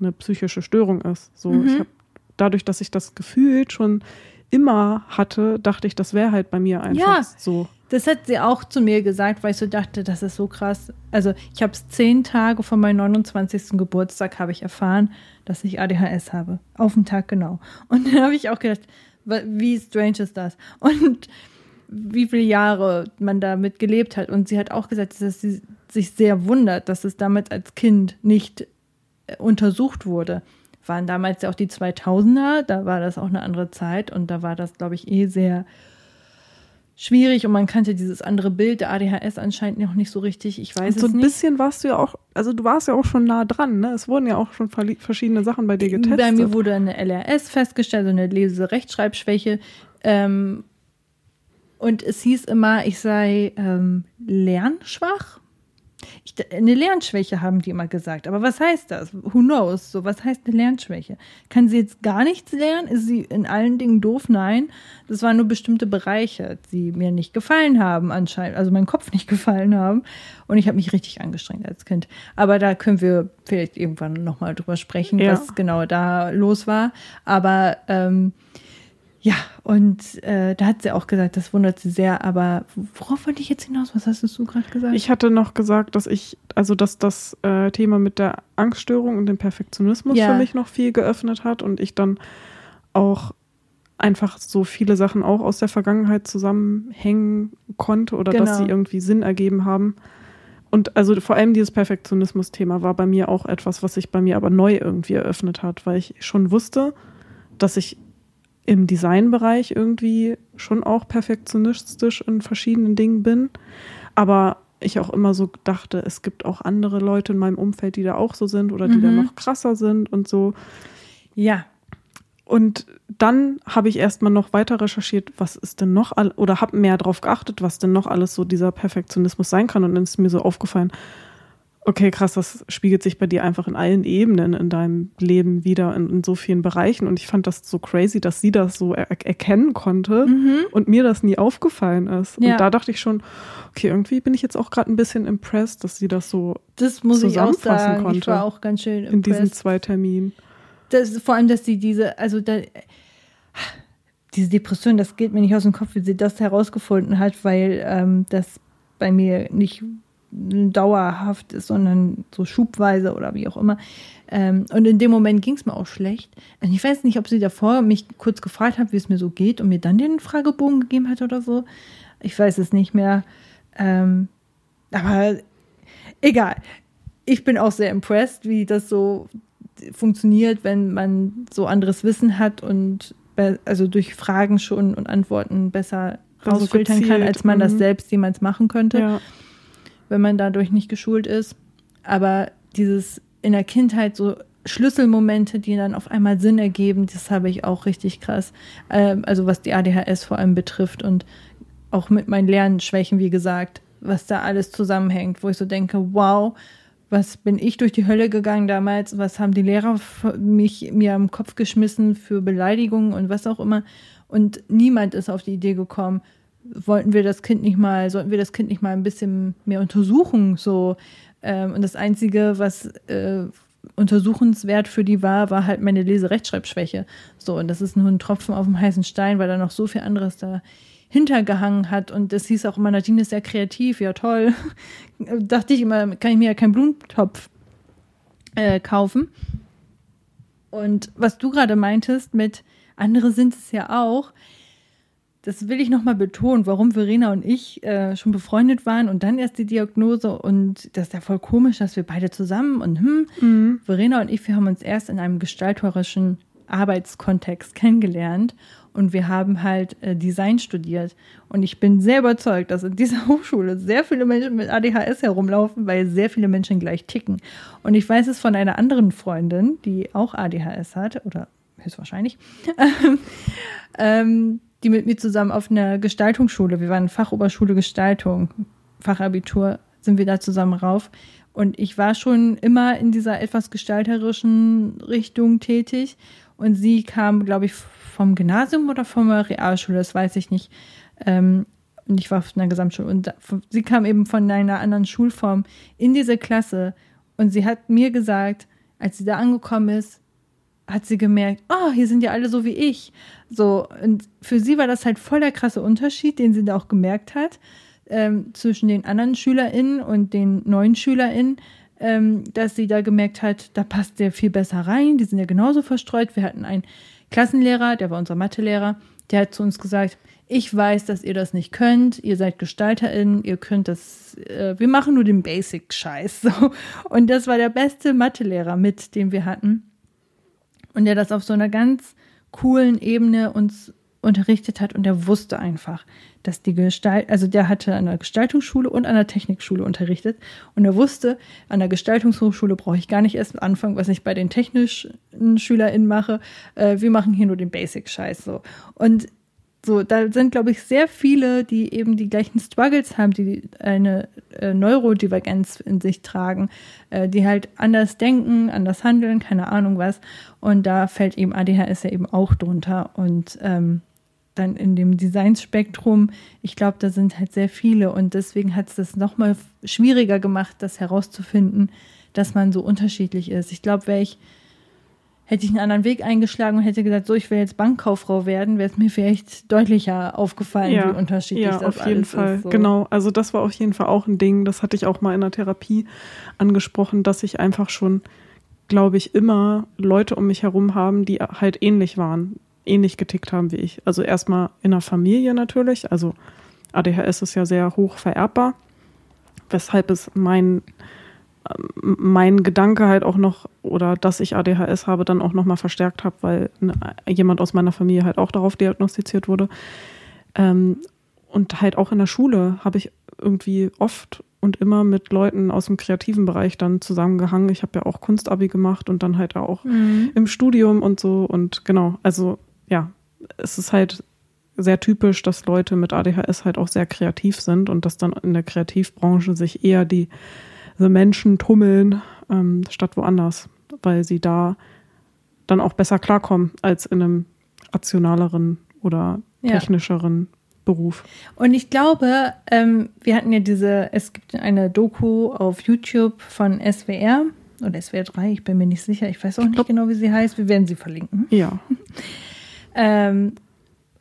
eine psychische Störung ist. So, mhm. ich habe dadurch, dass ich das gefühlt schon immer hatte, dachte ich, das wäre halt bei mir einfach ja, so. Das hat sie auch zu mir gesagt, weil ich so dachte, das ist so krass. Also ich habe es zehn Tage vor meinem 29. Geburtstag habe ich erfahren, dass ich ADHS habe. Auf den Tag genau. Und dann habe ich auch gedacht, wie strange ist das? Und wie viele Jahre man damit gelebt hat. Und sie hat auch gesagt, dass sie sich sehr wundert, dass es damals als Kind nicht äh, untersucht wurde. Waren damals ja auch die 2000er, da war das auch eine andere Zeit und da war das, glaube ich, eh sehr schwierig und man kannte dieses andere Bild der ADHS anscheinend noch nicht so richtig. Ich weiß so es nicht. So ein bisschen warst du ja auch, also du warst ja auch schon nah dran, ne? Es wurden ja auch schon verschiedene Sachen bei dir getestet. Bei mir wurde eine LRS festgestellt, so eine Lese-Rechtschreibschwäche. Ähm, und es hieß immer, ich sei ähm, lernschwach. Ich, eine Lernschwäche haben die immer gesagt. Aber was heißt das? Who knows? So, was heißt eine Lernschwäche? Kann sie jetzt gar nichts lernen? Ist sie in allen Dingen doof? Nein. Das waren nur bestimmte Bereiche, die mir nicht gefallen haben, anscheinend, also meinem Kopf nicht gefallen haben. Und ich habe mich richtig angestrengt als Kind. Aber da können wir vielleicht irgendwann nochmal drüber sprechen, ja. was genau da los war. Aber ähm, ja, und äh, da hat sie auch gesagt, das wundert sie sehr, aber worauf wollte ich jetzt hinaus? Was hast du gerade gesagt? Ich hatte noch gesagt, dass ich, also dass das äh, Thema mit der Angststörung und dem Perfektionismus ja. für mich noch viel geöffnet hat und ich dann auch einfach so viele Sachen auch aus der Vergangenheit zusammenhängen konnte oder genau. dass sie irgendwie Sinn ergeben haben. Und also vor allem dieses Perfektionismus-Thema war bei mir auch etwas, was sich bei mir aber neu irgendwie eröffnet hat, weil ich schon wusste, dass ich im Designbereich irgendwie schon auch perfektionistisch in verschiedenen Dingen bin. Aber ich auch immer so dachte, es gibt auch andere Leute in meinem Umfeld, die da auch so sind oder die mhm. da noch krasser sind und so. Ja. Und dann habe ich erstmal noch weiter recherchiert, was ist denn noch all oder habe mehr darauf geachtet, was denn noch alles so dieser Perfektionismus sein kann. Und dann ist mir so aufgefallen, Okay, krass, das spiegelt sich bei dir einfach in allen Ebenen in deinem Leben wieder, in, in so vielen Bereichen. Und ich fand das so crazy, dass sie das so er erkennen konnte mhm. und mir das nie aufgefallen ist. Ja. Und da dachte ich schon, okay, irgendwie bin ich jetzt auch gerade ein bisschen impressed, dass sie das so das muss zusammenfassen ich auch sagen. konnte. Ich war auch ganz schön impressed. In diesen zwei Terminen. Das, vor allem, dass sie diese, also da, diese Depression, das geht mir nicht aus dem Kopf, wie sie das herausgefunden hat, weil ähm, das bei mir nicht dauerhaft ist, sondern so schubweise oder wie auch immer. Ähm, und in dem Moment ging es mir auch schlecht. Und ich weiß nicht, ob sie davor mich kurz gefragt hat, wie es mir so geht und mir dann den Fragebogen gegeben hat oder so. Ich weiß es nicht mehr. Ähm, aber egal. Ich bin auch sehr impressed, wie das so funktioniert, wenn man so anderes Wissen hat und also durch Fragen schon und Antworten besser also rausfiltern also kann, als man das mhm. selbst jemals machen könnte. Ja wenn man dadurch nicht geschult ist. Aber dieses in der Kindheit so Schlüsselmomente, die dann auf einmal Sinn ergeben, das habe ich auch richtig krass. Ähm, also was die ADHS vor allem betrifft und auch mit meinen Lernschwächen, wie gesagt, was da alles zusammenhängt, wo ich so denke, wow, was bin ich durch die Hölle gegangen damals, was haben die Lehrer mich mir am Kopf geschmissen für Beleidigungen und was auch immer. Und niemand ist auf die Idee gekommen, wollten wir das Kind nicht mal, sollten wir das Kind nicht mal ein bisschen mehr untersuchen, so. Ähm, und das Einzige, was äh, untersuchenswert für die war, war halt meine Leserechtschreibschwäche. So, und das ist nur ein Tropfen auf dem heißen Stein, weil da noch so viel anderes da hintergehangen hat. Und das hieß auch immer, Nadine ist sehr kreativ, ja toll. Dachte ich immer, kann ich mir ja keinen Blumentopf äh, kaufen. Und was du gerade meintest mit, andere sind es ja auch, das will ich nochmal betonen, warum Verena und ich äh, schon befreundet waren und dann erst die Diagnose und das ist ja voll komisch, dass wir beide zusammen und hm, mhm. Verena und ich, wir haben uns erst in einem gestalterischen Arbeitskontext kennengelernt und wir haben halt äh, Design studiert und ich bin sehr überzeugt, dass in dieser Hochschule sehr viele Menschen mit ADHS herumlaufen, weil sehr viele Menschen gleich ticken. Und ich weiß es von einer anderen Freundin, die auch ADHS hat oder höchstwahrscheinlich. ähm, die mit mir zusammen auf einer Gestaltungsschule, wir waren Fachoberschule Gestaltung, Fachabitur, sind wir da zusammen rauf. Und ich war schon immer in dieser etwas gestalterischen Richtung tätig. Und sie kam, glaube ich, vom Gymnasium oder von der Realschule, das weiß ich nicht. Ähm, und ich war auf einer Gesamtschule. Und sie kam eben von einer anderen Schulform in diese Klasse. Und sie hat mir gesagt, als sie da angekommen ist, hat sie gemerkt, oh, hier sind ja alle so wie ich. So, und für sie war das halt voll der krasse Unterschied, den sie da auch gemerkt hat, ähm, zwischen den anderen SchülerInnen und den neuen SchülerInnen, ähm, dass sie da gemerkt hat, da passt der viel besser rein, die sind ja genauso verstreut. Wir hatten einen Klassenlehrer, der war unser Mathelehrer, der hat zu uns gesagt, ich weiß, dass ihr das nicht könnt, ihr seid GestalterInnen, ihr könnt das, äh, wir machen nur den Basic-Scheiß. So. Und das war der beste Mathelehrer mit, den wir hatten. Und der das auf so einer ganz coolen Ebene uns unterrichtet hat und der wusste einfach, dass die Gestalt, also der hatte an der Gestaltungsschule und an der Technikschule unterrichtet und er wusste, an der Gestaltungshochschule brauche ich gar nicht erst anfangen, was ich bei den technischen SchülerInnen mache. Äh, wir machen hier nur den Basic-Scheiß so. Und so, da sind, glaube ich, sehr viele, die eben die gleichen Struggles haben, die eine äh, Neurodivergenz in sich tragen, äh, die halt anders denken, anders handeln, keine Ahnung was. Und da fällt eben ADHS ja eben auch drunter. Und ähm, dann in dem Designspektrum, ich glaube, da sind halt sehr viele. Und deswegen hat es das nochmal schwieriger gemacht, das herauszufinden, dass man so unterschiedlich ist. Ich glaube, wäre ich hätte ich einen anderen Weg eingeschlagen und hätte gesagt, so, ich will jetzt Bankkauffrau werden, wäre es mir vielleicht deutlicher aufgefallen, ja, wie unterschiedlich ja, das auf jeden alles Fall. ist. So. Genau, also das war auf jeden Fall auch ein Ding, das hatte ich auch mal in der Therapie angesprochen, dass ich einfach schon, glaube ich, immer Leute um mich herum haben, die halt ähnlich waren, ähnlich getickt haben wie ich. Also erstmal in der Familie natürlich, also ADHS ist ja sehr hoch vererbbar, weshalb es mein mein Gedanke halt auch noch, oder dass ich ADHS habe, dann auch nochmal verstärkt habe, weil jemand aus meiner Familie halt auch darauf diagnostiziert wurde. Ähm, und halt auch in der Schule habe ich irgendwie oft und immer mit Leuten aus dem kreativen Bereich dann zusammengehangen. Ich habe ja auch Kunstabi gemacht und dann halt auch Mhm. im Studium und so. Und genau, also ja, es ist halt sehr typisch, dass Leute mit ADHS halt auch sehr kreativ sind und dass dann in der Kreativbranche sich eher die the Menschen tummeln, ähm, statt woanders, weil sie da dann auch besser klarkommen als in einem rationaleren oder Ja. technischeren Beruf. Und ich glaube, ähm, wir hatten ja diese, es gibt eine Doku auf YouTube von SWR oder SWR 3, ich bin mir nicht sicher, ich weiß auch nicht glaub- genau, wie sie heißt, wir werden sie verlinken. Ja, Ähm,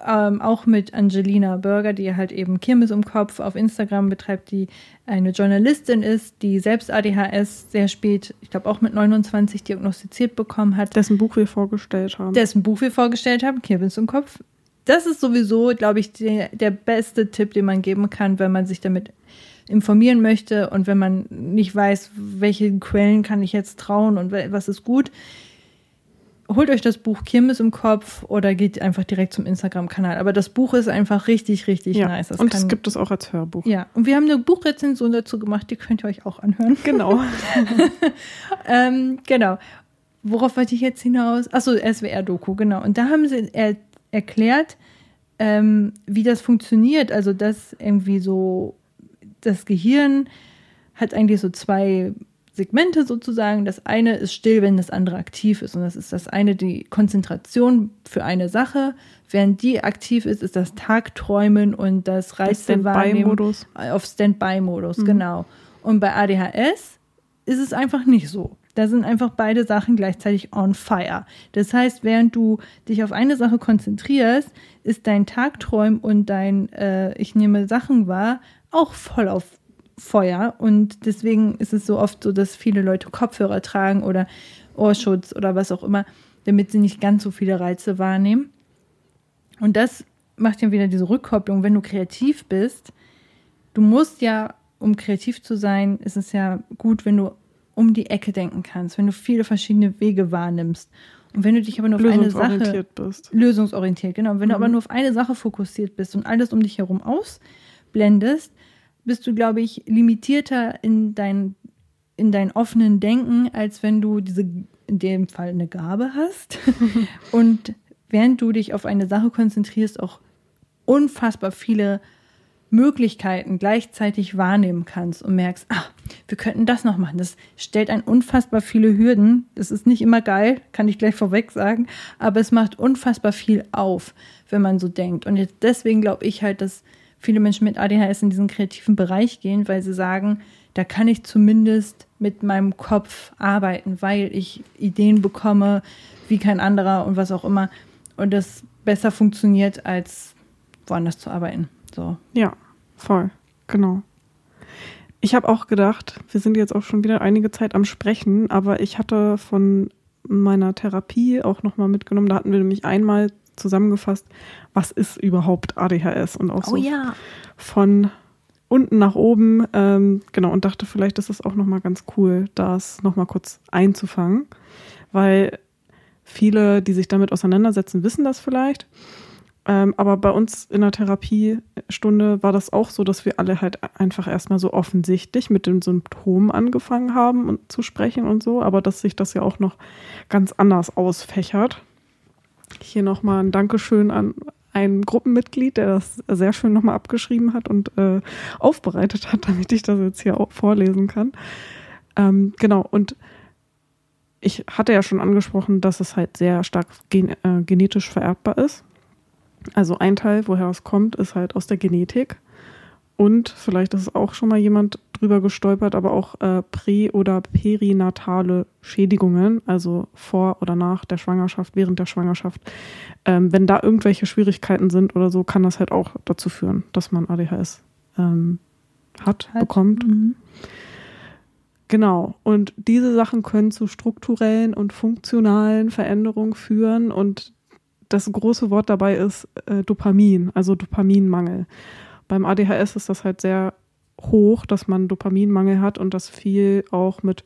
ähm, auch mit Angelina Burger, die halt eben Kirmes im Kopf auf Instagram betreibt, die eine Journalistin ist, die selbst ADHS sehr spät, ich glaube auch mit 29 diagnostiziert bekommen hat, dessen Buch wir vorgestellt haben. dessen Buch wir vorgestellt haben, Kirmes im Kopf. Das ist sowieso, glaube ich, der, der beste Tipp, den man geben kann, wenn man sich damit informieren möchte und wenn man nicht weiß, welche Quellen kann ich jetzt trauen und was ist gut. Holt euch das Buch Kirmes im Kopf oder geht einfach direkt zum Instagram-Kanal. Aber das Buch ist einfach richtig, richtig ja. nice. Das und es gibt es auch als Hörbuch. ja, und wir haben eine Buchrezension dazu gemacht, die könnt ihr euch auch anhören. Genau. Ähm, genau. Worauf wollte ich jetzt hinaus? Achso, SWR-Doku, genau. Und da haben sie er erklärt, ähm, wie das funktioniert. Also, dass irgendwie so das Gehirn hat eigentlich so zwei Segmente sozusagen. Das eine ist still, wenn das andere aktiv ist. Und das ist das eine die Konzentration für eine Sache. Während die aktiv ist, ist das Tagträumen und das Reize wahrnehmen Standby-Modus. auf Standby-Modus, Mhm. genau. Und bei ADHS ist es einfach nicht so. Da sind einfach beide Sachen gleichzeitig on fire. Das heißt, während du dich auf eine Sache konzentrierst, ist dein Tagträum und dein äh, Ich nehme Sachen wahr auch voll auf Feuer. Und deswegen ist es so oft so, dass viele Leute Kopfhörer tragen oder Ohrschutz oder was auch immer, damit sie nicht ganz so viele Reize wahrnehmen. Und das macht ja wieder diese Rückkopplung, wenn du kreativ bist. Du musst ja, um kreativ zu sein, ist es ja gut, wenn du um die Ecke denken kannst, wenn du viele verschiedene Wege wahrnimmst. Und wenn du dich aber nur auf eine Sache Lösungsorientiert bist. lösungsorientiert, genau. Und wenn du Mhm. aber nur auf eine Sache fokussiert bist und alles um dich herum ausblendest, bist du, glaube ich, limitierter in dein, in dein offenen Denken, als wenn du diese, in dem Fall eine Gabe hast. und während du dich auf eine Sache konzentrierst, auch unfassbar viele Möglichkeiten gleichzeitig wahrnehmen kannst und merkst, ah, wir könnten das noch machen. Das stellt ein unfassbar viele Hürden. Das ist nicht immer geil, kann ich gleich vorweg sagen, aber es macht unfassbar viel auf, wenn man so denkt. Und jetzt deswegen glaube ich halt, dass viele Menschen mit ADHS in diesen kreativen Bereich gehen, weil sie sagen, da kann ich zumindest mit meinem Kopf arbeiten, weil ich Ideen bekomme wie kein anderer und was auch immer. Und das besser funktioniert, als woanders zu arbeiten. So. Ja, voll. Genau. Ich habe auch gedacht, wir sind jetzt auch schon wieder einige Zeit am Sprechen, aber ich hatte von meiner Therapie auch nochmal mitgenommen. Da hatten wir nämlich einmal zusammengefasst, was ist überhaupt ADHS und auch Oh so ja. von unten nach oben. Ähm, genau, und dachte, vielleicht ist es auch nochmal ganz cool, das nochmal kurz einzufangen, weil viele, die sich damit auseinandersetzen, wissen das vielleicht. Ähm, aber bei uns in der Therapiestunde war das auch so, dass wir alle halt einfach erstmal so offensichtlich mit den Symptomen angefangen haben und zu sprechen und so, aber dass sich das ja auch noch ganz anders ausfächert. Hier nochmal ein Dankeschön an ein Gruppenmitglied, der das sehr schön nochmal abgeschrieben hat und äh, aufbereitet hat, damit ich das jetzt hier auch vorlesen kann. Ähm, genau, und ich hatte ja schon angesprochen, dass es halt sehr stark gen äh, genetisch vererbbar ist. Also ein Teil, woher es kommt, ist halt aus der Genetik. Und vielleicht ist auch schon mal jemand drüber gestolpert, aber auch äh, prä- oder perinatale Schädigungen, also vor oder nach der Schwangerschaft, während der Schwangerschaft. Ähm, wenn da irgendwelche Schwierigkeiten sind oder so, kann das halt auch dazu führen, dass man ADHS ähm, hat, Hat. bekommt. Mhm. Genau. Und diese Sachen können zu strukturellen und funktionalen Veränderungen führen. Und das große Wort dabei ist äh, Dopamin, also Dopaminmangel. Beim ADHS ist das halt sehr hoch, dass man Dopaminmangel hat und das viel auch mit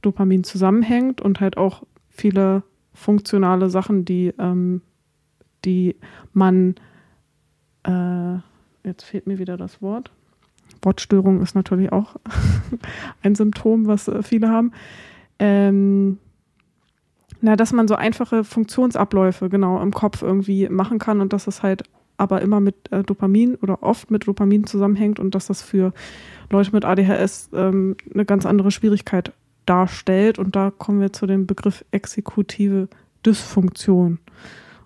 Dopamin zusammenhängt und halt auch viele funktionale Sachen, die, ähm, die man, äh, jetzt fehlt mir wieder das Wort. Wortstörung ist natürlich auch ein Symptom, was äh, viele haben. Ähm, na, dass man so einfache Funktionsabläufe genau im Kopf irgendwie machen kann und dass es halt aber immer mit äh, Dopamin oder oft mit Dopamin zusammenhängt und dass das für Leute mit ADHS ähm, eine ganz andere Schwierigkeit darstellt. Und da kommen wir zu dem Begriff exekutive Dysfunktion.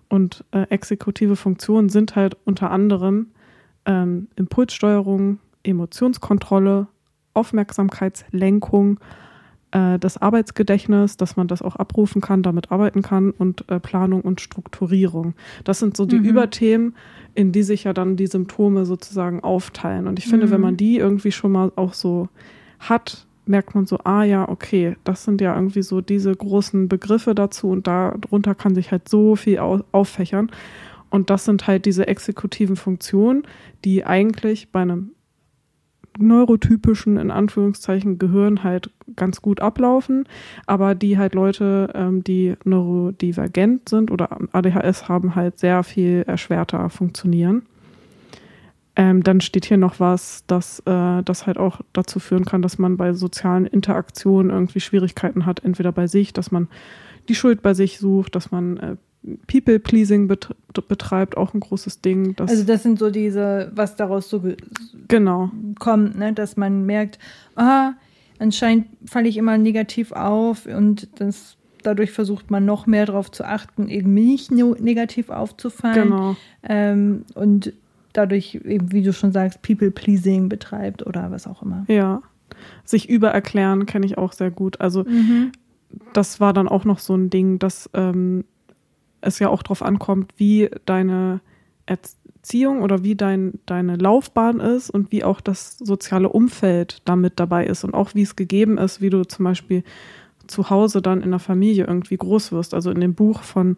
Und äh, exekutive Funktionen sind halt unter anderem ähm, Impulssteuerung, Emotionskontrolle, Aufmerksamkeitslenkung, äh, das Arbeitsgedächtnis, dass man das auch abrufen kann, damit arbeiten kann und äh, Planung und Strukturierung. Das sind so die Mhm. Überthemen, in die sich ja dann die Symptome sozusagen aufteilen. Und ich finde, Mhm. wenn man die irgendwie schon mal auch so hat, merkt man so, ah ja, okay, das sind ja irgendwie so diese großen Begriffe dazu und darunter kann sich halt so viel au auffächern. Und das sind halt diese exekutiven Funktionen, die eigentlich bei einem neurotypischen, in Anführungszeichen, Gehirn halt ganz gut ablaufen, aber die halt Leute, ähm, die neurodivergent sind oder ADHS haben, halt sehr viel erschwerter funktionieren. Ähm, dann steht hier noch was, dass äh, das halt auch dazu führen kann, dass man bei sozialen Interaktionen irgendwie Schwierigkeiten hat, entweder bei sich, dass man die Schuld bei sich sucht, dass man äh, People-Pleasing bet betreibt, auch ein großes Ding. Also das sind so diese, was daraus so ge- genau, kommt, ne? dass man merkt, ah, anscheinend falle ich immer negativ auf und das, dadurch versucht man noch mehr darauf zu achten, eben nicht negativ aufzufallen genau. ähm, und dadurch eben, wie du schon sagst, People-Pleasing betreibt oder was auch immer. Ja. Sich übererklären kenne ich auch sehr gut. Also Mhm. das war dann auch noch so ein Ding, dass ähm, es ja auch darauf ankommt, wie deine Erziehung oder wie dein, deine Laufbahn ist und wie auch das soziale Umfeld damit dabei ist und auch wie es gegeben ist, wie du zum Beispiel zu Hause dann in der Familie irgendwie groß wirst. Also in dem Buch von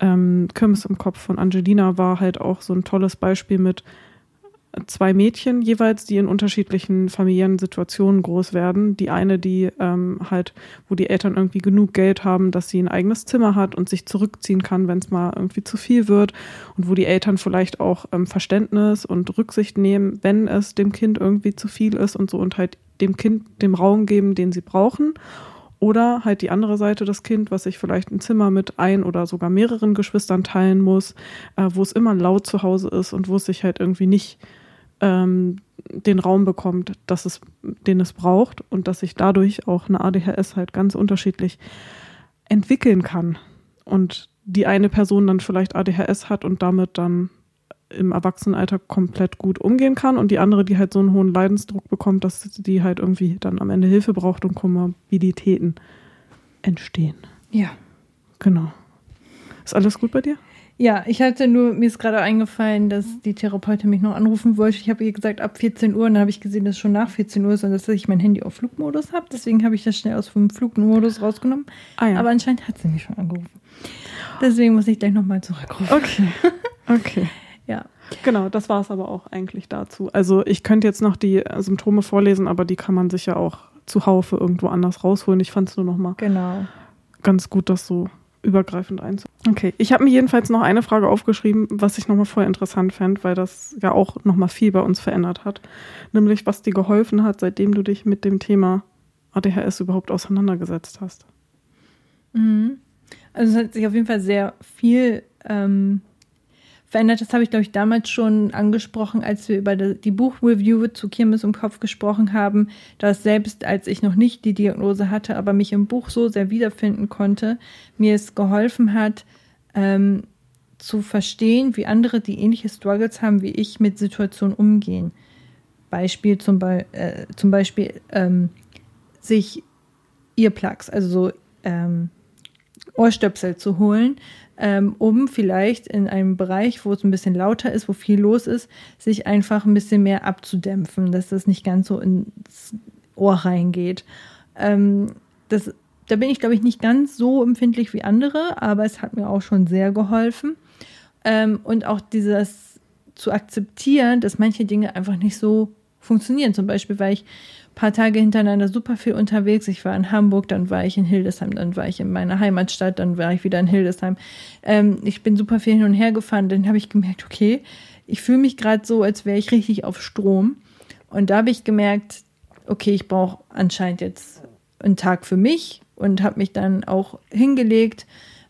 ähm, Kirmes im Kopf von Angelina war halt auch so ein tolles Beispiel mit zwei Mädchen jeweils, die in unterschiedlichen familiären Situationen groß werden. Die eine, die ähm, halt, wo die Eltern irgendwie genug Geld haben, dass sie ein eigenes Zimmer hat und sich zurückziehen kann, wenn es mal irgendwie zu viel wird. Und wo die Eltern vielleicht auch ähm, Verständnis und Rücksicht nehmen, wenn es dem Kind irgendwie zu viel ist und so und halt dem Kind dem Raum geben, den sie brauchen. Oder halt die andere Seite, das Kind, was sich vielleicht ein Zimmer mit ein oder sogar mehreren Geschwistern teilen muss, äh, wo es immer laut zu Hause ist und wo es sich halt irgendwie nicht ähm, den Raum bekommt, dass es, den es braucht und dass sich dadurch auch eine ADHS halt ganz unterschiedlich entwickeln kann. Und die eine Person dann vielleicht ADHS hat und damit dann im Erwachsenenalter komplett gut umgehen kann und die andere, die halt so einen hohen Leidensdruck bekommt, dass die halt irgendwie dann am Ende Hilfe braucht und Komorbiditäten entstehen. Ja. Genau. Ist alles gut bei dir? Ja, ich hatte nur, mir ist gerade eingefallen, dass die Therapeutin mich noch anrufen wollte. Ich habe ihr gesagt, ab 14 Uhr, und dann habe ich gesehen, dass es schon nach 14 Uhr ist und dass ich mein Handy auf Flugmodus habe. Deswegen habe ich das schnell aus dem Flugmodus rausgenommen. Ah, ja. Aber anscheinend hat sie mich schon angerufen. Deswegen muss ich gleich nochmal zurückrufen. Okay. Okay. Genau, das war es aber auch eigentlich dazu. Also ich könnte jetzt noch die Symptome vorlesen, aber die kann man sich ja auch zuhaufe irgendwo anders rausholen. Ich fand es nur noch mal Genau. ganz gut, das so übergreifend einzu. Okay, ich habe mir jedenfalls noch eine Frage aufgeschrieben, was ich nochmal voll interessant fand, weil das ja auch nochmal viel bei uns verändert hat. Nämlich, was dir geholfen hat, seitdem du dich mit dem Thema ADHS überhaupt auseinandergesetzt hast. Mhm. Also es hat sich auf jeden Fall sehr viel ähm, verändert. Das habe ich, glaube ich, damals schon angesprochen, als wir über die Buchreview zu Kirmes im Kopf gesprochen haben, dass selbst als ich noch nicht die Diagnose hatte, aber mich im Buch so sehr wiederfinden konnte, mir es geholfen hat, ähm, zu verstehen, wie andere, die ähnliche Struggles haben wie ich, mit Situationen umgehen. Beispiel zum, Be äh, zum Beispiel ähm, sich Earplugs, also so ähm, Ohrstöpsel zu holen, ähm, um vielleicht in einem Bereich, wo es ein bisschen lauter ist, wo viel los ist, sich einfach ein bisschen mehr abzudämpfen, dass das nicht ganz so ins Ohr reingeht. Ähm, das, da bin ich, glaube ich, nicht ganz so empfindlich wie andere, aber es hat mir auch schon sehr geholfen. Ähm, und auch dieses zu akzeptieren, dass manche Dinge einfach nicht so funktionieren. Zum Beispiel, weil ich paar Tage hintereinander super viel unterwegs. Ich war in Hamburg, dann war ich in Hildesheim, dann war ich in meiner Heimatstadt, dann war ich wieder in Hildesheim. Ähm, ich bin super viel hin und her gefahren. Dann habe ich gemerkt, okay, ich fühle mich gerade so, als wäre ich richtig auf Strom. Und da habe ich gemerkt, okay, ich brauche anscheinend jetzt einen Tag für mich und habe mich dann auch hingelegt.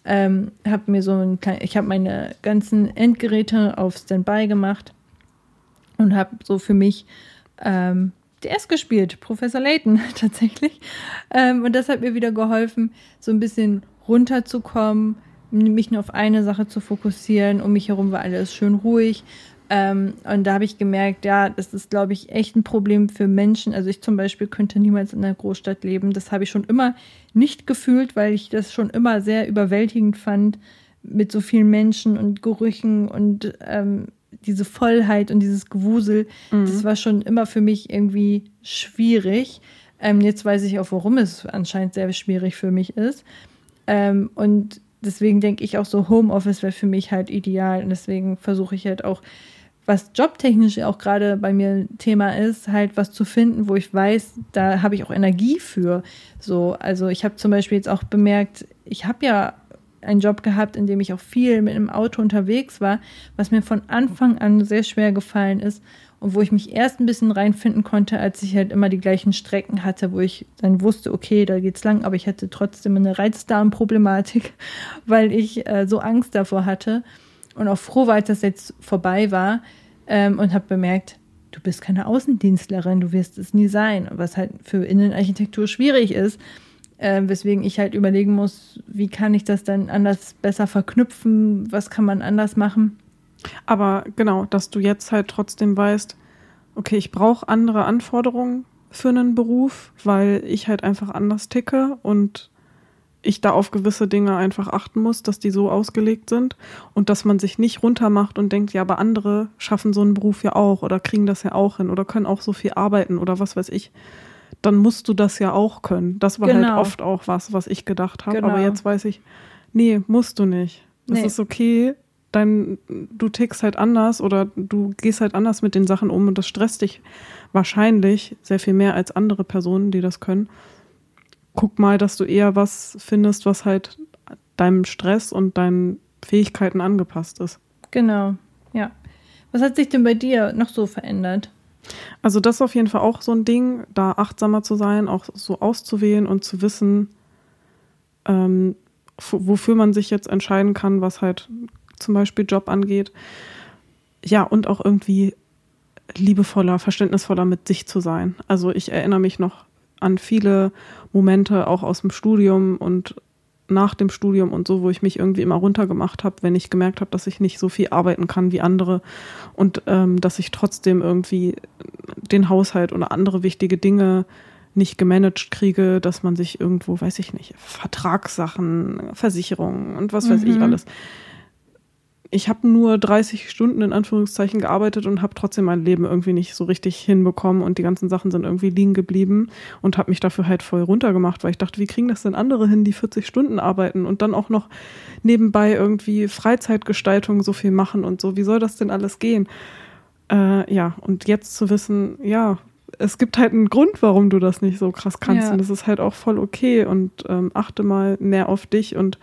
Ähm, habe mir so ein klein, ich habe meine ganzen Endgeräte auf Standby gemacht und habe so für mich ähm, DS gespielt, Professor Layton tatsächlich. Ähm, und das hat mir wieder geholfen, so ein bisschen runterzukommen, mich nur auf eine Sache zu fokussieren. Um mich herum war alles schön ruhig. Ähm, und da habe ich gemerkt, ja, das ist, glaube ich, echt ein Problem für Menschen. Also ich zum Beispiel könnte niemals in einer Großstadt leben. Das habe ich schon immer nicht gefühlt, weil ich das schon immer sehr überwältigend fand mit so vielen Menschen und Gerüchen und ähm, diese Vollheit und dieses Gewusel, mhm. das war schon immer für mich irgendwie schwierig. Ähm, jetzt weiß ich auch, warum es anscheinend sehr schwierig für mich ist. Ähm, und deswegen denke ich auch so, Homeoffice wäre für mich halt ideal. Und deswegen versuche ich halt auch, was jobtechnisch auch gerade bei mir Thema ist, halt was zu finden, wo ich weiß, da habe ich auch Energie für. So, also ich habe zum Beispiel jetzt auch bemerkt, ich habe ja einen Job gehabt, in dem ich auch viel mit dem Auto unterwegs war, was mir von Anfang an sehr schwer gefallen ist und wo ich mich erst ein bisschen reinfinden konnte, als ich halt immer die gleichen Strecken hatte, wo ich dann wusste, okay, da geht's lang, aber ich hatte trotzdem eine Reizdarmproblematik, weil ich äh, so Angst davor hatte und auch froh war, als das jetzt vorbei war ähm, und habe bemerkt, du bist keine Außendienstlerin, du wirst es nie sein, was halt für Innenarchitektur schwierig ist äh, weswegen ich halt überlegen muss, wie kann ich das dann anders besser verknüpfen, was kann man anders machen. Aber genau, dass du jetzt halt trotzdem weißt, okay, ich brauche andere Anforderungen für einen Beruf, weil ich halt einfach anders ticke und ich da auf gewisse Dinge einfach achten muss, dass die so ausgelegt sind und dass man sich nicht runtermacht und denkt, ja, aber andere schaffen so einen Beruf ja auch oder kriegen das ja auch hin oder können auch so viel arbeiten oder was weiß ich dann musst du das ja auch können. Das war halt genau. halt oft auch was, was ich gedacht habe. Genau. Aber jetzt weiß ich, nee, musst du nicht. Es nee. ist okay, dein, du tickst halt anders oder du gehst halt anders mit den Sachen um und das stresst dich wahrscheinlich sehr viel mehr als andere Personen, die das können. Guck mal, dass du eher was findest, was halt deinem Stress und deinen Fähigkeiten angepasst ist. Genau, ja. Was hat sich denn bei dir noch so verändert? Also das ist auf jeden Fall auch so ein Ding, da achtsamer zu sein, auch so auszuwählen und zu wissen, ähm, wofür man sich jetzt entscheiden kann, was halt zum Beispiel Job angeht. Ja, und auch irgendwie liebevoller, verständnisvoller mit sich zu sein. Also ich erinnere mich noch an viele Momente auch aus dem Studium und nach dem Studium und so, wo ich mich irgendwie immer runtergemacht habe, wenn ich gemerkt habe, dass ich nicht so viel arbeiten kann wie andere und ähm, dass ich trotzdem irgendwie den Haushalt oder andere wichtige Dinge nicht gemanagt kriege, dass man sich irgendwo, weiß ich nicht, Vertragssachen, Versicherungen und was weiß mhm. ich alles ich habe nur 30 Stunden in Anführungszeichen gearbeitet und habe trotzdem mein Leben irgendwie nicht so richtig hinbekommen und die ganzen Sachen sind irgendwie liegen geblieben und habe mich dafür halt voll runtergemacht, weil ich dachte, wie kriegen das denn andere hin, die 40 Stunden arbeiten und dann auch noch nebenbei irgendwie Freizeitgestaltung so viel machen und so, wie soll das denn alles gehen? Äh, ja, und jetzt zu wissen, ja, es gibt halt einen Grund, warum du das nicht so krass kannst ja. und das ist halt auch voll okay und ähm, achte mal mehr auf dich und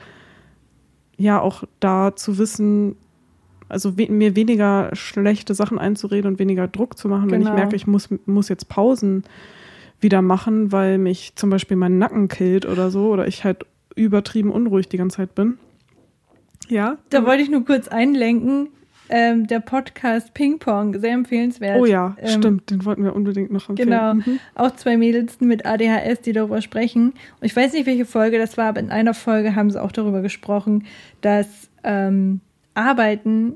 ja auch da zu wissen, also we mir weniger schlechte Sachen einzureden und weniger Druck zu machen, genau. wenn ich genau. merke, ich muss, muss jetzt Pausen wieder machen, weil mich zum Beispiel mein Nacken killt oder so oder ich halt übertrieben unruhig die ganze Zeit bin. Ja. Da wollte ich nur kurz einlenken ähm, der Podcast Ping Pong, sehr empfehlenswert. Oh ja, ähm, stimmt, den wollten wir unbedingt noch empfehlen. Genau, mhm. auch zwei Mädels mit ADHS, die darüber sprechen. Und ich weiß nicht, welche Folge das war, aber in einer Folge haben sie auch darüber gesprochen, dass ähm, Arbeiten,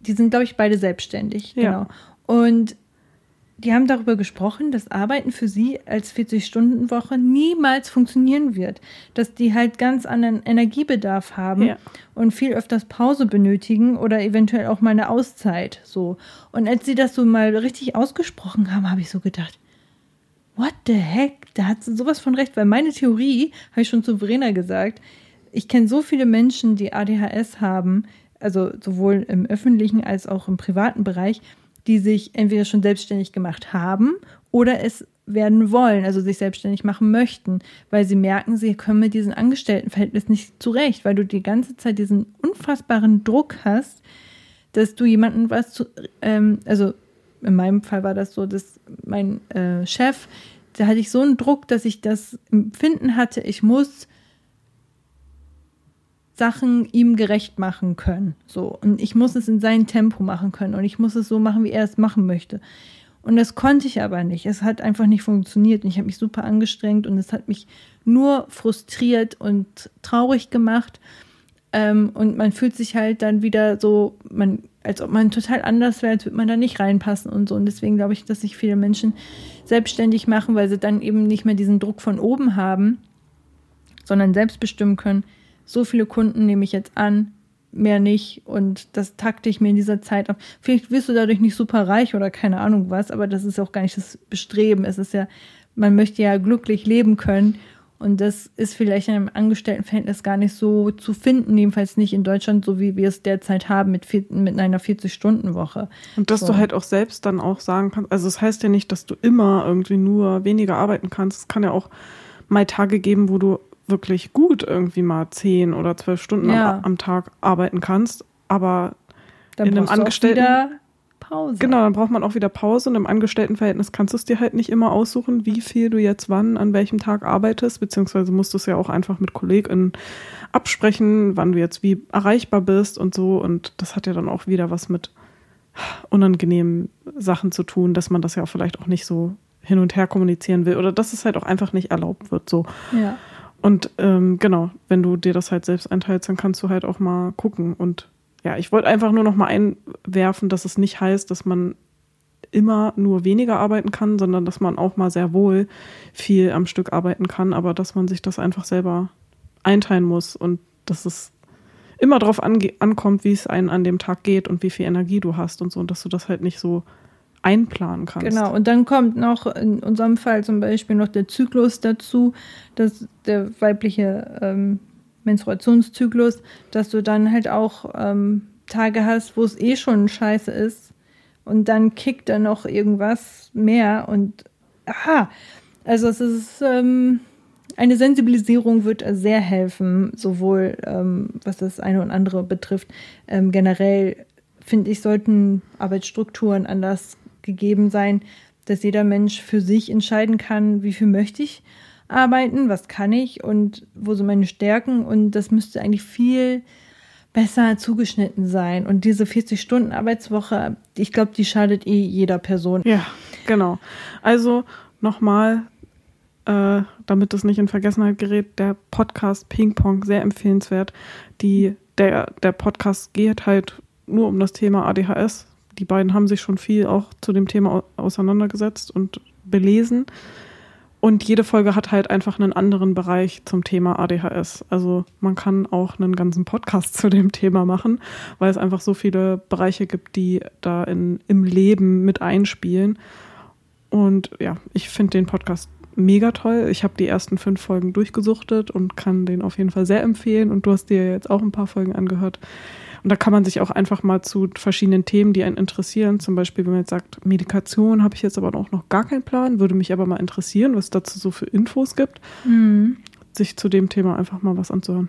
die sind, glaube ich, beide selbstständig. Ja. Genau. Und die haben darüber gesprochen, dass Arbeiten für sie als 40-Stunden-Woche niemals funktionieren wird. Dass die halt ganz anderen Energiebedarf haben ja. und viel öfters Pause benötigen oder eventuell auch mal eine Auszeit. So. Und als sie das so mal richtig ausgesprochen haben, habe ich so gedacht, what the heck? Da hat sie sowas von recht, weil meine Theorie, habe ich schon zu Verena gesagt, ich kenne so viele Menschen, die ADHS haben, also sowohl im öffentlichen als auch im privaten Bereich, die sich entweder schon selbstständig gemacht haben oder es werden wollen, also sich selbstständig machen möchten, weil sie merken, sie kommen mit diesem Angestelltenverhältnis nicht zurecht, weil du die ganze Zeit diesen unfassbaren Druck hast, dass du jemanden was zu, ähm, also in meinem Fall war das so, dass mein äh, Chef, da hatte ich so einen Druck, dass ich das Empfinden hatte, ich muss Sachen ihm gerecht machen können. So. Und ich muss es in seinem Tempo machen können. Und ich muss es so machen, wie er es machen möchte. Und das konnte ich aber nicht. Es hat einfach nicht funktioniert. Und ich habe mich super angestrengt und es hat mich nur frustriert und traurig gemacht. Ähm, und man fühlt sich halt dann wieder so, man, als ob man total anders wäre, als würde man da nicht reinpassen und so. Und deswegen glaube ich, dass sich viele Menschen selbstständig machen, weil sie dann eben nicht mehr diesen Druck von oben haben, sondern selbst bestimmen können, so viele Kunden nehme ich jetzt an, mehr nicht und das takte ich mir in dieser Zeit auf. Vielleicht wirst du dadurch nicht super reich oder keine Ahnung was, aber das ist auch gar nicht das Bestreben. Es ist ja, man möchte ja glücklich leben können und das ist vielleicht in einem Angestelltenverhältnis gar nicht so zu finden, jedenfalls nicht in Deutschland, so wie wir es derzeit haben mit, vier, mit einer 40-Stunden-Woche. Und dass so. du halt auch selbst dann auch sagen kannst, also es das heißt ja nicht, dass du immer irgendwie nur weniger arbeiten kannst. Es kann ja auch mal Tage geben, wo du wirklich gut irgendwie mal zehn oder zwölf Stunden ja. am, am, Tag arbeiten kannst, aber dann in einem Angestellten Pause. Genau, dann braucht man auch wieder Pause und im Angestelltenverhältnis kannst du es dir halt nicht immer aussuchen, wie viel du jetzt wann an welchem Tag arbeitest, beziehungsweise musst du es ja auch einfach mit KollegInnen absprechen, wann du jetzt wie erreichbar bist und so und das hat ja dann auch wieder was mit unangenehmen Sachen zu tun, dass man das ja vielleicht auch nicht so hin und her kommunizieren will oder dass es halt auch einfach nicht erlaubt wird so. Ja. Und ähm, genau, wenn du dir das halt selbst einteilst, dann kannst du halt auch mal gucken. Und ja, ich wollte einfach nur noch mal einwerfen, dass es nicht heißt, dass man immer nur weniger arbeiten kann, sondern dass man auch mal sehr wohl viel am Stück arbeiten kann, aber dass man sich das einfach selber einteilen muss und dass es immer darauf ankommt, wie es einen an dem Tag geht und wie viel Energie du hast und so und dass du das halt nicht so einplanen kannst. Genau, und dann kommt noch in unserem Fall zum Beispiel noch der Zyklus dazu, dass der weibliche ähm, Menstruationszyklus, dass du dann halt auch ähm, Tage hast, wo es eh schon scheiße ist und dann kickt dann noch irgendwas mehr und aha, also es ist ähm, eine Sensibilisierung wird sehr helfen, sowohl ähm, was das eine und andere betrifft. Ähm, generell finde ich, sollten Arbeitsstrukturen anders gegeben sein, dass jeder Mensch für sich entscheiden kann, wie viel möchte ich arbeiten, was kann ich und wo sind meine Stärken und das müsste eigentlich viel besser zugeschnitten sein. Und diese 40-Stunden-Arbeitswoche, ich glaube, die schadet eh jeder Person. Ja, genau. Also nochmal, äh, damit es nicht in Vergessenheit gerät, der Podcast Ping Pong sehr empfehlenswert. Die, der, der Podcast geht halt nur um das Thema ADHS. Die beiden haben sich schon viel auch zu dem Thema auseinandergesetzt und belesen. Und jede Folge hat halt einfach einen anderen Bereich zum Thema ADHS. Also man kann auch einen ganzen Podcast zu dem Thema machen, weil es einfach so viele Bereiche gibt, die da in, im Leben mit einspielen. Und ja, ich finde den Podcast mega toll. Ich habe die ersten fünf Folgen durchgesuchtet und kann den auf jeden Fall sehr empfehlen. Und du hast dir jetzt auch ein paar Folgen angehört. Und da kann man sich auch einfach mal zu verschiedenen Themen, die einen interessieren, zum Beispiel, wenn man jetzt sagt, Medikation habe ich jetzt aber auch noch gar keinen Plan, würde mich aber mal interessieren, was es dazu so für Infos gibt, mhm. sich zu dem Thema einfach mal was anzuhören.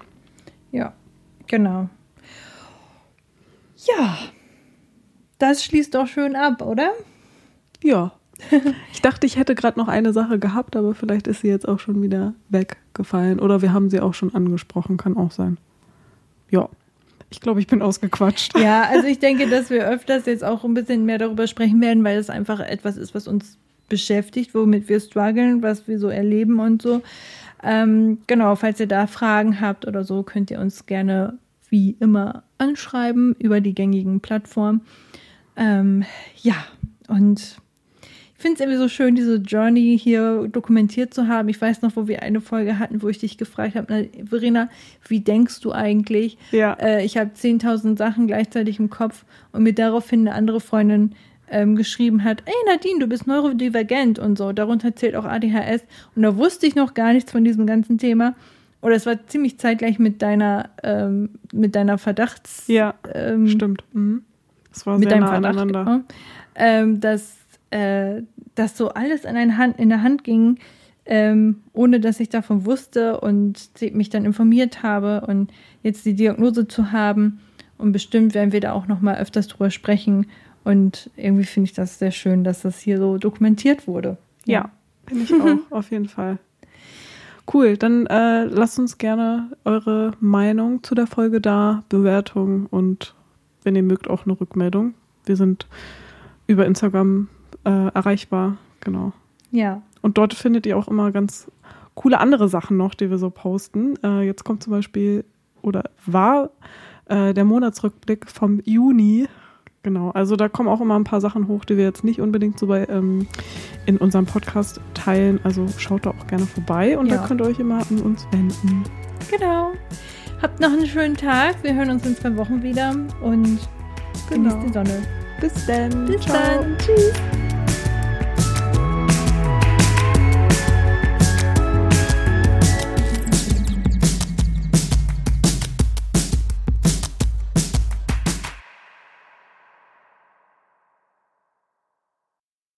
Ja, genau. Ja, das schließt doch schön ab, oder? Ja. Ich dachte, ich hätte gerade noch eine Sache gehabt, aber vielleicht ist sie jetzt auch schon wieder weggefallen. Oder wir haben sie auch schon angesprochen, kann auch sein. Ja. Ich glaube, ich bin ausgequatscht. Ja, also ich denke, dass wir öfters jetzt auch ein bisschen mehr darüber sprechen werden, weil es einfach etwas ist, was uns beschäftigt, womit wir strugglen, was wir so erleben und so. Ähm, genau, falls ihr da Fragen habt oder so, könnt ihr uns gerne wie immer anschreiben über die gängigen Plattformen. Ähm, ja, und finde es irgendwie so schön, diese Journey hier dokumentiert zu haben. Ich weiß noch, wo wir eine Folge hatten, wo ich dich gefragt habe, Verena, wie denkst du eigentlich? Ja. Äh, ich habe 10.000 Sachen gleichzeitig im Kopf und mir daraufhin eine andere Freundin ähm, geschrieben hat, ey Nadine, du bist neurodivergent und so. Darunter zählt auch ADHS. Und da wusste ich noch gar nichts von diesem ganzen Thema. Oder es war ziemlich zeitgleich mit deiner, ähm, mit deiner Verdachts. Ja, ähm, stimmt. Mhm. Das war mit sehr nah Verdacht, aneinander. Genau, ähm, dass äh, das so alles in, Hand, in der Hand ging, ähm, ohne dass ich davon wusste und mich dann informiert habe und jetzt die Diagnose zu haben. Und bestimmt werden wir da auch noch mal öfters drüber sprechen. Und irgendwie finde ich das sehr schön, dass das hier so dokumentiert wurde. Ja, ja finde ich auch, auf jeden Fall. Cool, dann äh, lasst uns gerne eure Meinung zu der Folge da, Bewertung und wenn ihr mögt auch eine Rückmeldung. Wir sind über Instagram äh, erreichbar, genau. Ja. Und dort findet ihr auch immer ganz coole andere Sachen noch, die wir so posten. Äh, jetzt kommt zum Beispiel, oder war äh, der Monatsrückblick vom Juni. Genau, also da kommen auch immer ein paar Sachen hoch, die wir jetzt nicht unbedingt so bei ähm, in unserem Podcast teilen. Also schaut da auch gerne vorbei und ja. da könnt ihr euch immer an uns wenden. Genau. Habt noch einen schönen Tag. Wir hören uns in zwei Wochen wieder und genau. genießt die Sonne. Bis dann. Bis Ciao. dann. Tschüss.